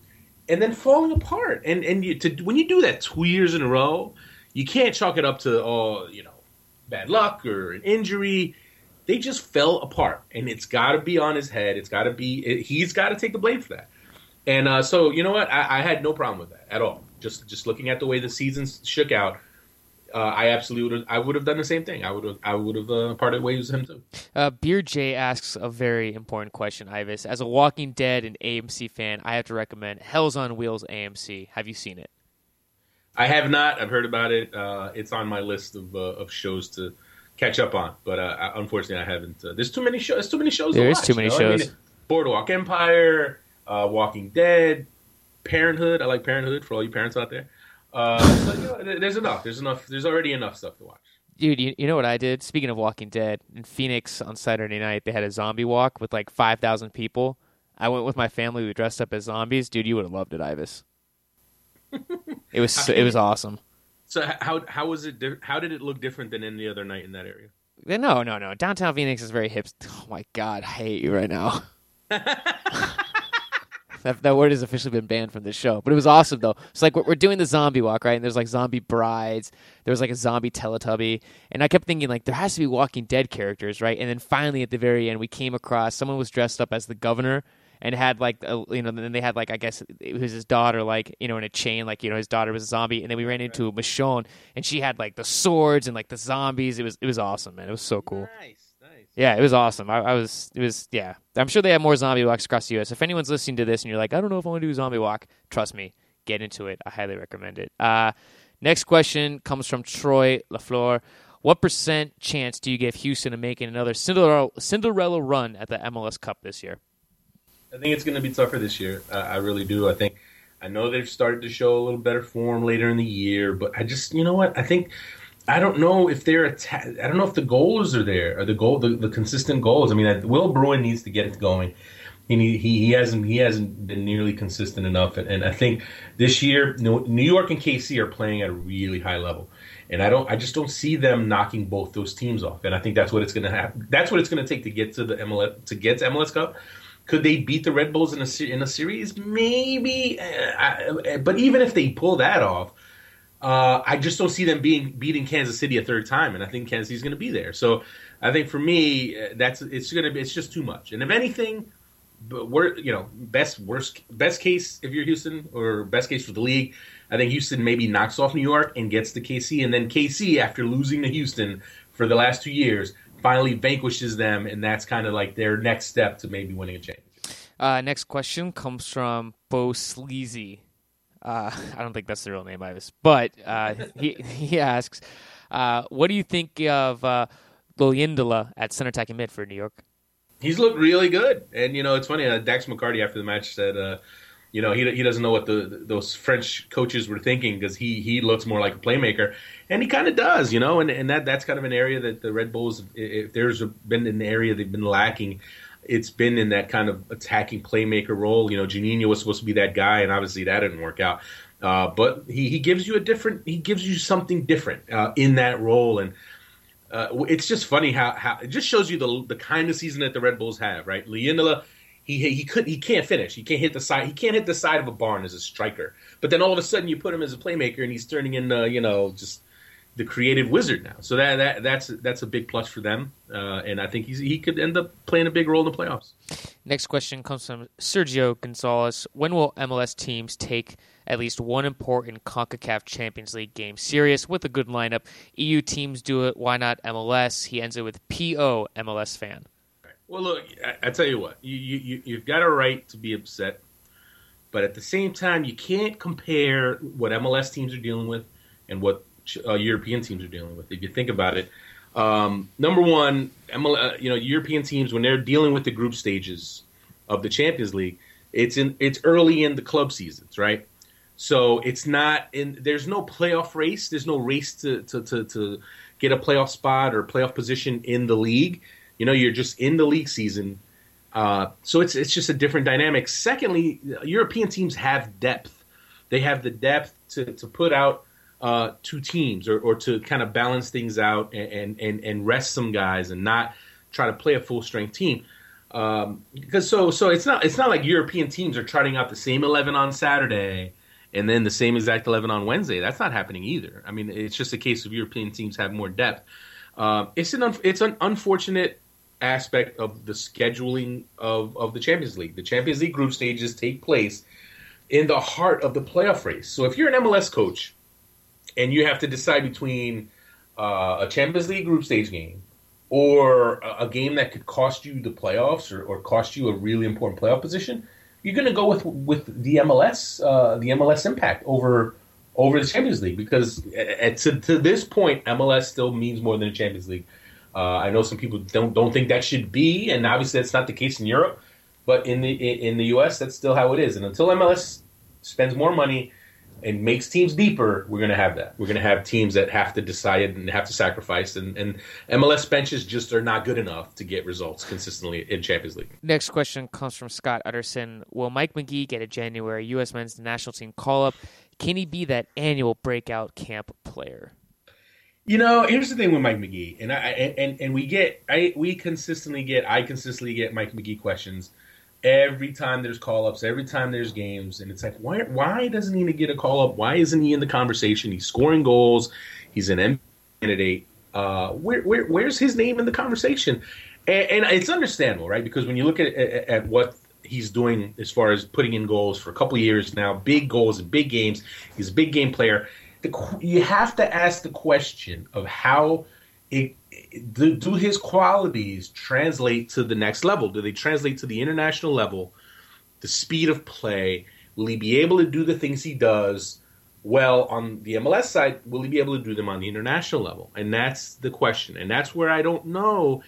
and then falling apart. And and you, to, when you do that two years in a row, you can't chalk it up to oh you know bad luck or an injury. They just fell apart, and it's got to be on his head. It's got to be it, he's got to take the blame for that. And uh, so you know what, I, I had no problem with that at all. Just just looking at the way the season shook out, uh, I absolutely would I would have done the same thing. I would have I would have uh, parted ways with him too. Uh, Beer J asks a very important question, Ives. As a Walking Dead and AMC fan, I have to recommend Hell's on Wheels AMC. Have you seen it? I have not. I've heard about it. Uh, it's on my list of uh, of shows to catch up on, but uh, unfortunately, I haven't. there's too many shows. There's too many shows. There is watch, too many you know? shows. I mean, Boardwalk Empire, Walking Dead, Parenthood. I like Parenthood for all you parents out there. Uh, so, you know, there's enough. There's enough. There's already enough stuff to watch. Dude, you, you know what I did? Speaking of Walking Dead, in Phoenix on Saturday night, they had a zombie walk with like 5,000 people. I went with my family. We dressed up as zombies. Dude, you would have loved it, Ives. It was it was awesome. So how how was it? How did it look different than any other night in that area? No, no, no. Downtown Phoenix is very hip. Oh my god, I hate you right now. That, that word has officially been banned from the show. But it was awesome though. It's like we're doing the zombie walk, right? And there's like zombie brides. There was like a zombie Teletubby, and I kept thinking like there has to be Walking Dead characters, right? And then finally at the very end, we came across someone was dressed up as the governor and had like a, you know then they had like I guess it was his daughter like you know in a chain like you know his daughter was a zombie and then we ran into Michonne and she had like the swords and like the zombies. It was it was awesome, man. It was so cool. Nice. nice. Yeah, it was awesome. I, I, was, it was, yeah. I'm sure they have more zombie walks across the U.S. If anyone's listening to this and you're like, I don't know if I want to do a zombie walk, trust me, get into it. I highly recommend it. Uh, next question comes from Troy LaFleur. What percent chance do you give Houston of making another Cinderella, Cinderella run at the MLS Cup this year? I think it's going to be tougher this year. Uh, I really do. I think I know they've started to show a little better form later in the year, but I just, you know what? I think I don't know if they're atta- I don't know if the goals are there or the goal the, the consistent goals. I mean, I, Will Bruin needs to get it going. He, he he hasn't he hasn't been nearly consistent enough, and, and I think this year New York and KC are playing at a really high level, and I don't I just don't see them knocking both those teams off, and I think that's what it's going to have. That's what it's to take to get to the MLS to get to MLS Cup. Could they beat the Red Bulls in a in a series? Maybe, uh, but even if they pull that off Uh, I just don't see them being beating Kansas City a third time, and I think Kansas City's going to be there. So I think for me, uh, that's it's going to be it's just too much. And if anything, we're you know best worst best case if you're Houston or best case for the league, I think Houston maybe knocks off New York and gets to KC, and then KC after losing to Houston for the last two years finally vanquishes them, and that's kind of like their next step to maybe winning a championship. Uh, next question comes from Bo Sleazy. Uh, I don't think that's the real name, Ives, but uh, he he asks, uh, "What do you think of uh, Luyindula at center attacking mid for New York?" He's looked really good, and you know it's funny. Uh, Dax McCarty after the match said, uh, "You know he he doesn't know what the those French coaches were thinking because he he looks more like a playmaker, and he kind of does, you know, and and that that's kind of an area that the Red Bulls, if there's been an area they've been lacking." it's been in that kind of attacking playmaker role. You know, Juninho was supposed to be that guy, and obviously that didn't work out. Uh, but he, he gives you a different, he gives you something different uh, in that role, and uh, it's just funny how, how it just shows you the the kind of season that the Red Bulls have. Right, Luyindula, he he could he can't finish, he can't hit the side, he can't hit the side of a barn as a striker. But then all of a sudden you put him as a playmaker, and he's turning into you know just the creative wizard now. So that, that that's that's a big plus for them, uh, and I think he's, he could end up playing a big role in the playoffs. Next question comes from Sergio Gonzalez. When will MLS teams take at least one important CONCACAF Champions League game serious with a good lineup? EU teams do it. Why not MLS? He ends it with PO MLS fan. Well, look, I, I tell you what, you, you you've got a right to be upset, but at the same time, you can't compare what MLS teams are dealing with and what uh, European teams are dealing with. If you think about it, um, number one, uh, you know, European teams when they're dealing with the group stages of the Champions League, it's in it's early in the club seasons, right? So it's not in. There's no playoff race. There's no race to to to, to get a playoff spot or playoff position in the league. You know, you're just in the league season. Uh, so it's it's just a different dynamic. Secondly, European teams have depth. They have the depth to to put out uh, two teams or, or to kind of balance things out and, and, and rest some guys and not try to play a full strength team. Um, because so so it's not it's not like European teams are trotting out the same eleven on Saturday and then the same exact eleven on Wednesday. That's not happening either. I mean, it's just a case of European teams have more depth. Uh, it's an it's an unfortunate aspect of the scheduling of, of the Champions League. The Champions League group stages take place in the heart of the playoff race. So if you're an MLS coach and you have to decide between uh, a Champions League group stage game or a, a game that could cost you the playoffs or, or, cost you a really important playoff position, you're going to go with with the MLS, uh, the MLS impact over over the Champions League because at, to, to this point, MLS still means more than the Champions League. Uh, I know some people don't don't think that should be, and obviously that's not the case in Europe. But in the in the U.S., that's still how it is. And until MLS spends more money and makes teams deeper, we're going to have that. We're going to have teams that have to decide and have to sacrifice, and, and MLS benches just are not good enough to get results consistently in Champions League. Next question comes from Scott Utterson. Will Mike Magee get a January U.S. men's national team call up? Can he be that annual breakout camp player? You know, here's the thing with Mike Magee, and I and and we get I we consistently get I consistently get Mike Magee questions every time there's call ups, every time there's games, and it's like, why why doesn't he get a call up? Why isn't he in the conversation? He's scoring goals. He's an MVP candidate. Uh, where, where where's his name in the conversation? And, and it's understandable, right? Because when you look at, at, at what he's doing as far as putting in goals for a couple years now, big goals in big games. He's a big game player. The, you have to ask the question of how it do, do his qualities translate to the next level? Do they translate to the international level? The speed of play? Will he be able to do the things he does well on the MLS side? Will he be able to do them on the international level? And that's the question. And that's where I don't know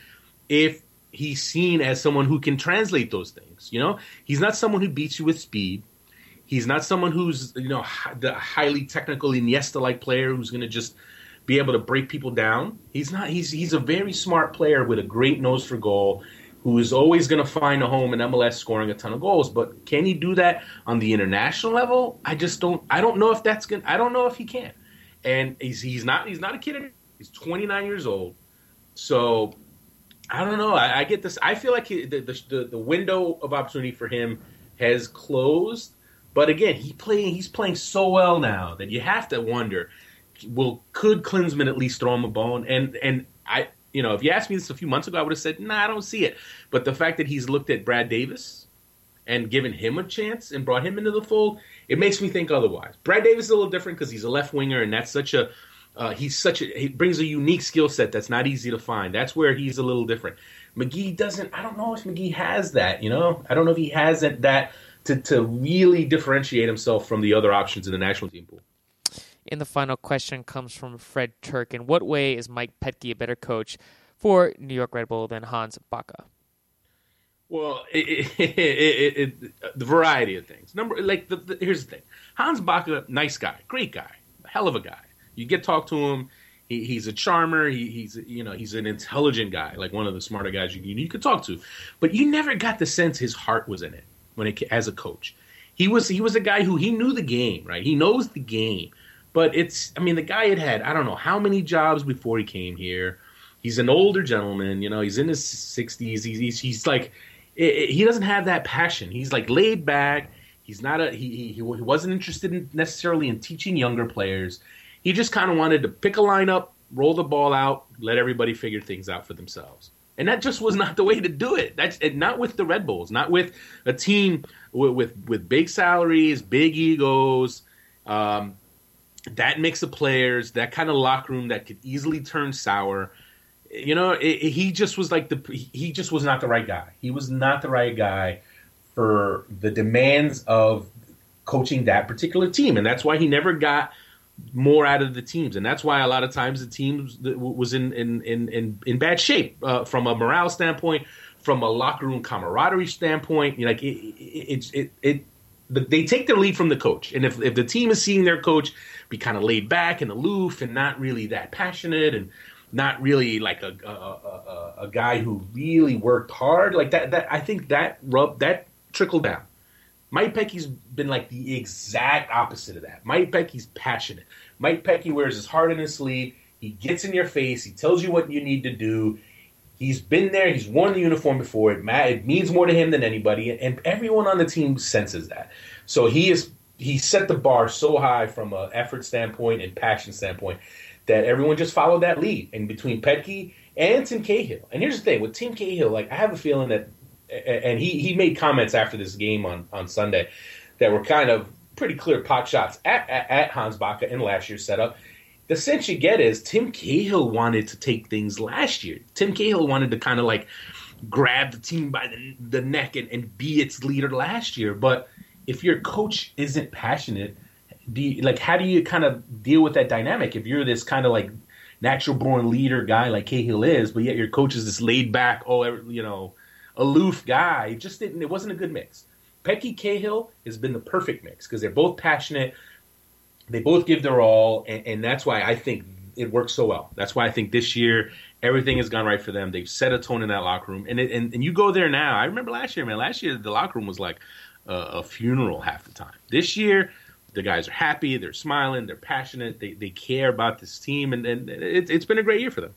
if he's seen as someone who can translate those things. You know, he's not someone who beats you with speed. He's not someone who's you know the highly technical Iniesta-like player who's going to just be able to break people down. He's not. He's he's a very smart player with a great nose for goal, who is always going to find a home in MLS, scoring a ton of goals. But can he do that on the international level? I just don't. I don't know if that's going. I don't know if he can. And he's he's not. He's not a kid. He's 29 years old. So I don't know. I, I get this. I feel like he, the, the the window of opportunity for him has closed But again, he playing he's playing so well now that you have to wonder, well, could Klinsmann at least throw him a bone? And and I you know, if you asked me this a few months ago, I would have said, nah, I don't see it. But the fact that he's looked at Brad Davis and given him a chance and brought him into the fold, it makes me think otherwise. Brad Davis is a little different because he's a left winger, and that's such a uh, he's such a he brings a unique skill set that's not easy to find. That's where he's a little different. Magee doesn't. I don't know if Magee has that. You know, I don't know if he has that, that to to really differentiate himself from the other options in the national team pool. And the final question comes from Fred Turk. In what way is Mike Petke a better coach for New York Red Bull than Hans Backe? Well, it, it, it, the variety of things. Number like the, the, here's the thing: Hans Backe, nice guy, great guy, hell of a guy. You get talk to him. He, he's a charmer. He, he's you know he's an intelligent guy, like one of the smarter guys you you could talk to. But you never got the sense his heart was in it when it as a coach. He was he was a guy who he knew the game, right? He knows the game. But it's I mean the guy had had I don't know how many jobs before he came here. He's an older gentleman, you know. He's in his 60s. He's he's, he's like it, it, he doesn't have that passion. He's like laid back. He's not a he he, he wasn't interested in necessarily in teaching younger players. He just kind of wanted to pick a lineup, roll the ball out, let everybody figure things out for themselves. And that just was not the way to do it. That's not with the Red Bulls, not with a team with with, with big salaries, big egos, um, that mix of players, that kind of locker room that could easily turn sour you know, it, it, he just was like the he just was not the right guy. He was not the right guy for the demands of coaching that particular team, and that's why he never got more out of the teams, and that's why a lot of times the teams was in in in in, in bad shape uh, from a morale standpoint, from a locker room camaraderie standpoint. You know, like it it, it, it they take their lead from the coach, and if if the team is seeing their coach be kind of laid back and aloof and not really that passionate and not really like a, a, a, a guy who really worked hard like that. That I think that rub that trickled down. Mike Petke's been like the exact opposite of that. Mike Petke's passionate. Mike Petke wears his heart on his sleeve. He gets in your face. He tells you what you need to do. He's been there. He's worn the uniform before. It, it means more to him than anybody, and everyone on the team senses that. So he is he set the bar so high from an effort standpoint and passion standpoint that everyone just followed that lead. And between Petke and Tim Cahill, and here's the thing with Tim Cahill, like I have a feeling that, and he he made comments after this game on on Sunday that were kind of pretty clear pot shots at, at, at Hans Backe in last year's setup. The sense you get is Tim Cahill wanted to take things last year. Tim Cahill wanted to kind of like grab the team by the, the neck and, and be its leader last year. But if your coach isn't passionate do you, like how do you kind of deal with that dynamic if you're this kind of like natural born leader guy like Cahill is, but yet your coach is this laid back, oh, you know, aloof guy. It just didn't. It wasn't a good mix. Petke Cahill has been the perfect mix because they're both passionate. They both give their all, and, and that's why I think it works so well. That's why I think this year everything has gone right for them. They've set a tone in that locker room, and it, and, and you go there now. I remember last year, man. Last year the locker room was like a, a funeral half the time. This year the guys are happy, they're smiling, they're passionate, they, they care about this team, and, and it, it's been a great year for them.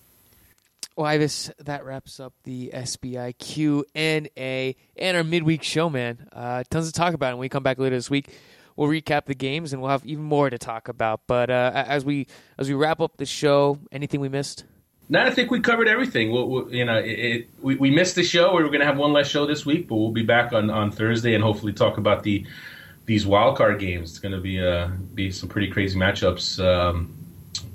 Well, Ives, that wraps up the SBI Q and A and our midweek show, man. Uh, tons to talk about. And when we come back later this week, we'll recap the games and we'll have even more to talk about. But uh, as we as we wrap up the show, anything we missed? No, I think we covered everything. We'll, we'll, you know, it, it, we, we missed the show. We are going to have one less show this week, but we'll be back on, on Thursday and hopefully talk about the these wild card games. It's going to be uh, be some pretty crazy matchups. Um,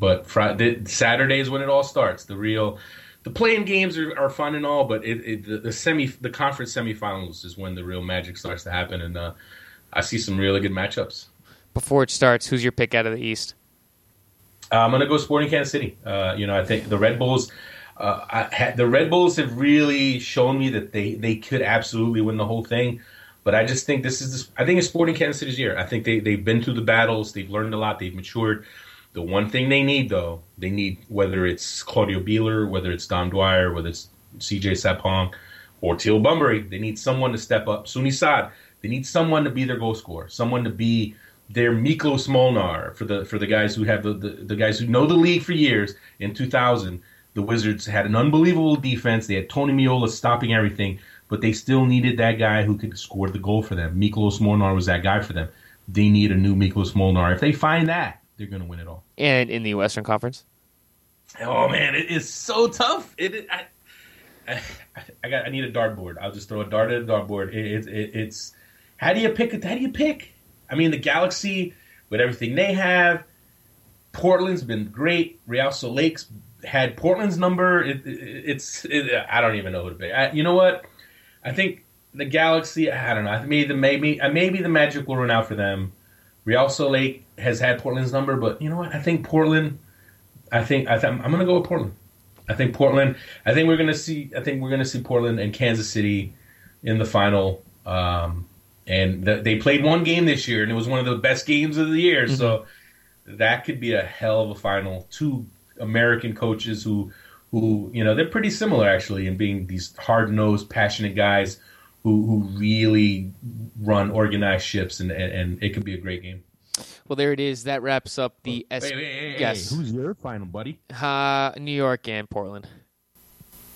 but Friday, Saturday is when it all starts. The real, the playing games are, are fun and all, but it, it, the, the, semi, the conference semifinals is when the real magic starts to happen, and uh, I see some really good matchups. Before it starts, who's your pick out of the East? Uh, I'm going to go Sporting Kansas City. Uh, you know, I think the Red Bulls. Uh, ha- the Red Bulls have really shown me that they, they could absolutely win the whole thing. But I just think this is, this, I think it's Sporting Kansas City's year. I think they, they've been through the battles, they've learned a lot, they've matured. The one thing they need, though, they need whether it's Claudio Bieler, whether it's Dom Dwyer, whether it's CJ Sapong, or Teal Bunbury, they need someone to step up. Soony Saad, they need someone to be their goal scorer, someone to be their Miklos Molnar for the for the guys who have the, the, the guys who know the league for years. In 2000, the Wizards had an unbelievable defense. They had Tony Meola stopping everything but they still needed that guy who could score the goal for them. Miklos Molnar was that guy for them. they need a new Miklos Molnar. If they find that, they're going to win it all. And in the Western Conference. Oh man, it is so tough. It, I, I, I, got. I need a dartboard. I'll just throw a dart at a dartboard. It, it, it, it's how do you pick? It? How do you pick? I mean, the Galaxy with everything they have. Portland's been great. Real Salt Lake's had Portland's number. It, it's. I don't even know who to pick. I, you know what? I think the Galaxy. I don't know. Maybe the maybe uh, maybe the Magic will run out for them. Real Salt Lake has had Portland's number, but you know what? I think Portland. I think I th- I'm going to go with Portland. I think Portland. I think we're going to see. I think we're going to see Portland and Kansas City in the final. Um, and the, they played one game this year, and it was one of the best games of the year. Mm-hmm. So that could be a hell of a final. Two American coaches who, who you know, they're pretty similar actually in being these hard nosed, passionate guys who who really run organized ships, and, and, and it could be a great game. Well, there it is. That wraps up the S. Hey, hey, hey, yes. Who's your final, buddy? Uh, New York and Portland.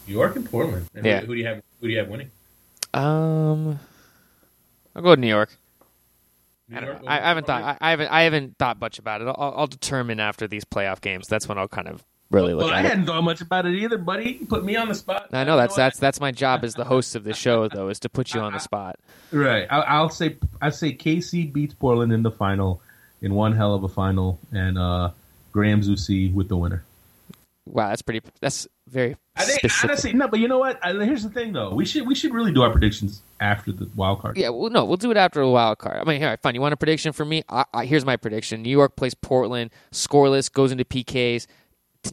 New York and Portland. And yeah. Who, who, do you have? Who do you have winning? Um, I'll go with New York. New York I, I, haven't thought. I, I, haven't. I haven't thought much about it. I'll, I'll, determine after these playoff games. That's when I'll kind of really look. Well, I hadn't thought much about it either, buddy. You put me on the spot. I know that's that's that's my job as the host of the show, though, is to put you on the spot. Right. I, will say I say KC beats Portland in the final, in one hell of a final, and uh, Graham Zusi with the winner. Wow, that's pretty. That's very. I think specific. honestly no, but you know what? Here's the thing, though. We should we should really do our predictions after the wild card. Yeah, well, no, we'll do it after the wild card. I mean, all right, fine. You want a prediction for me? I, I, here's my prediction: New York plays Portland, scoreless, goes into PKs.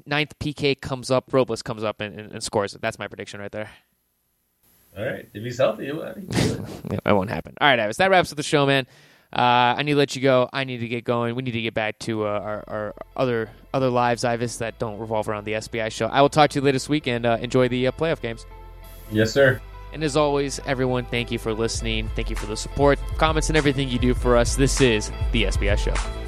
Ninth PK comes up, Robles comes up and, and, and scores it. That's my prediction right there. All right, if he's healthy, it won't happen. All right, Ives, that wraps up the show, man. Uh, I need to let you go. I need to get going. We need to get back to uh, our, our, other other lives, Ives, that don't revolve around the SBI show. I will talk to you later this week and uh, enjoy the uh, playoff games. Yes, sir. And as always, everyone, thank you for listening. Thank you for the support, comments, and everything you do for us. This is the SBI show.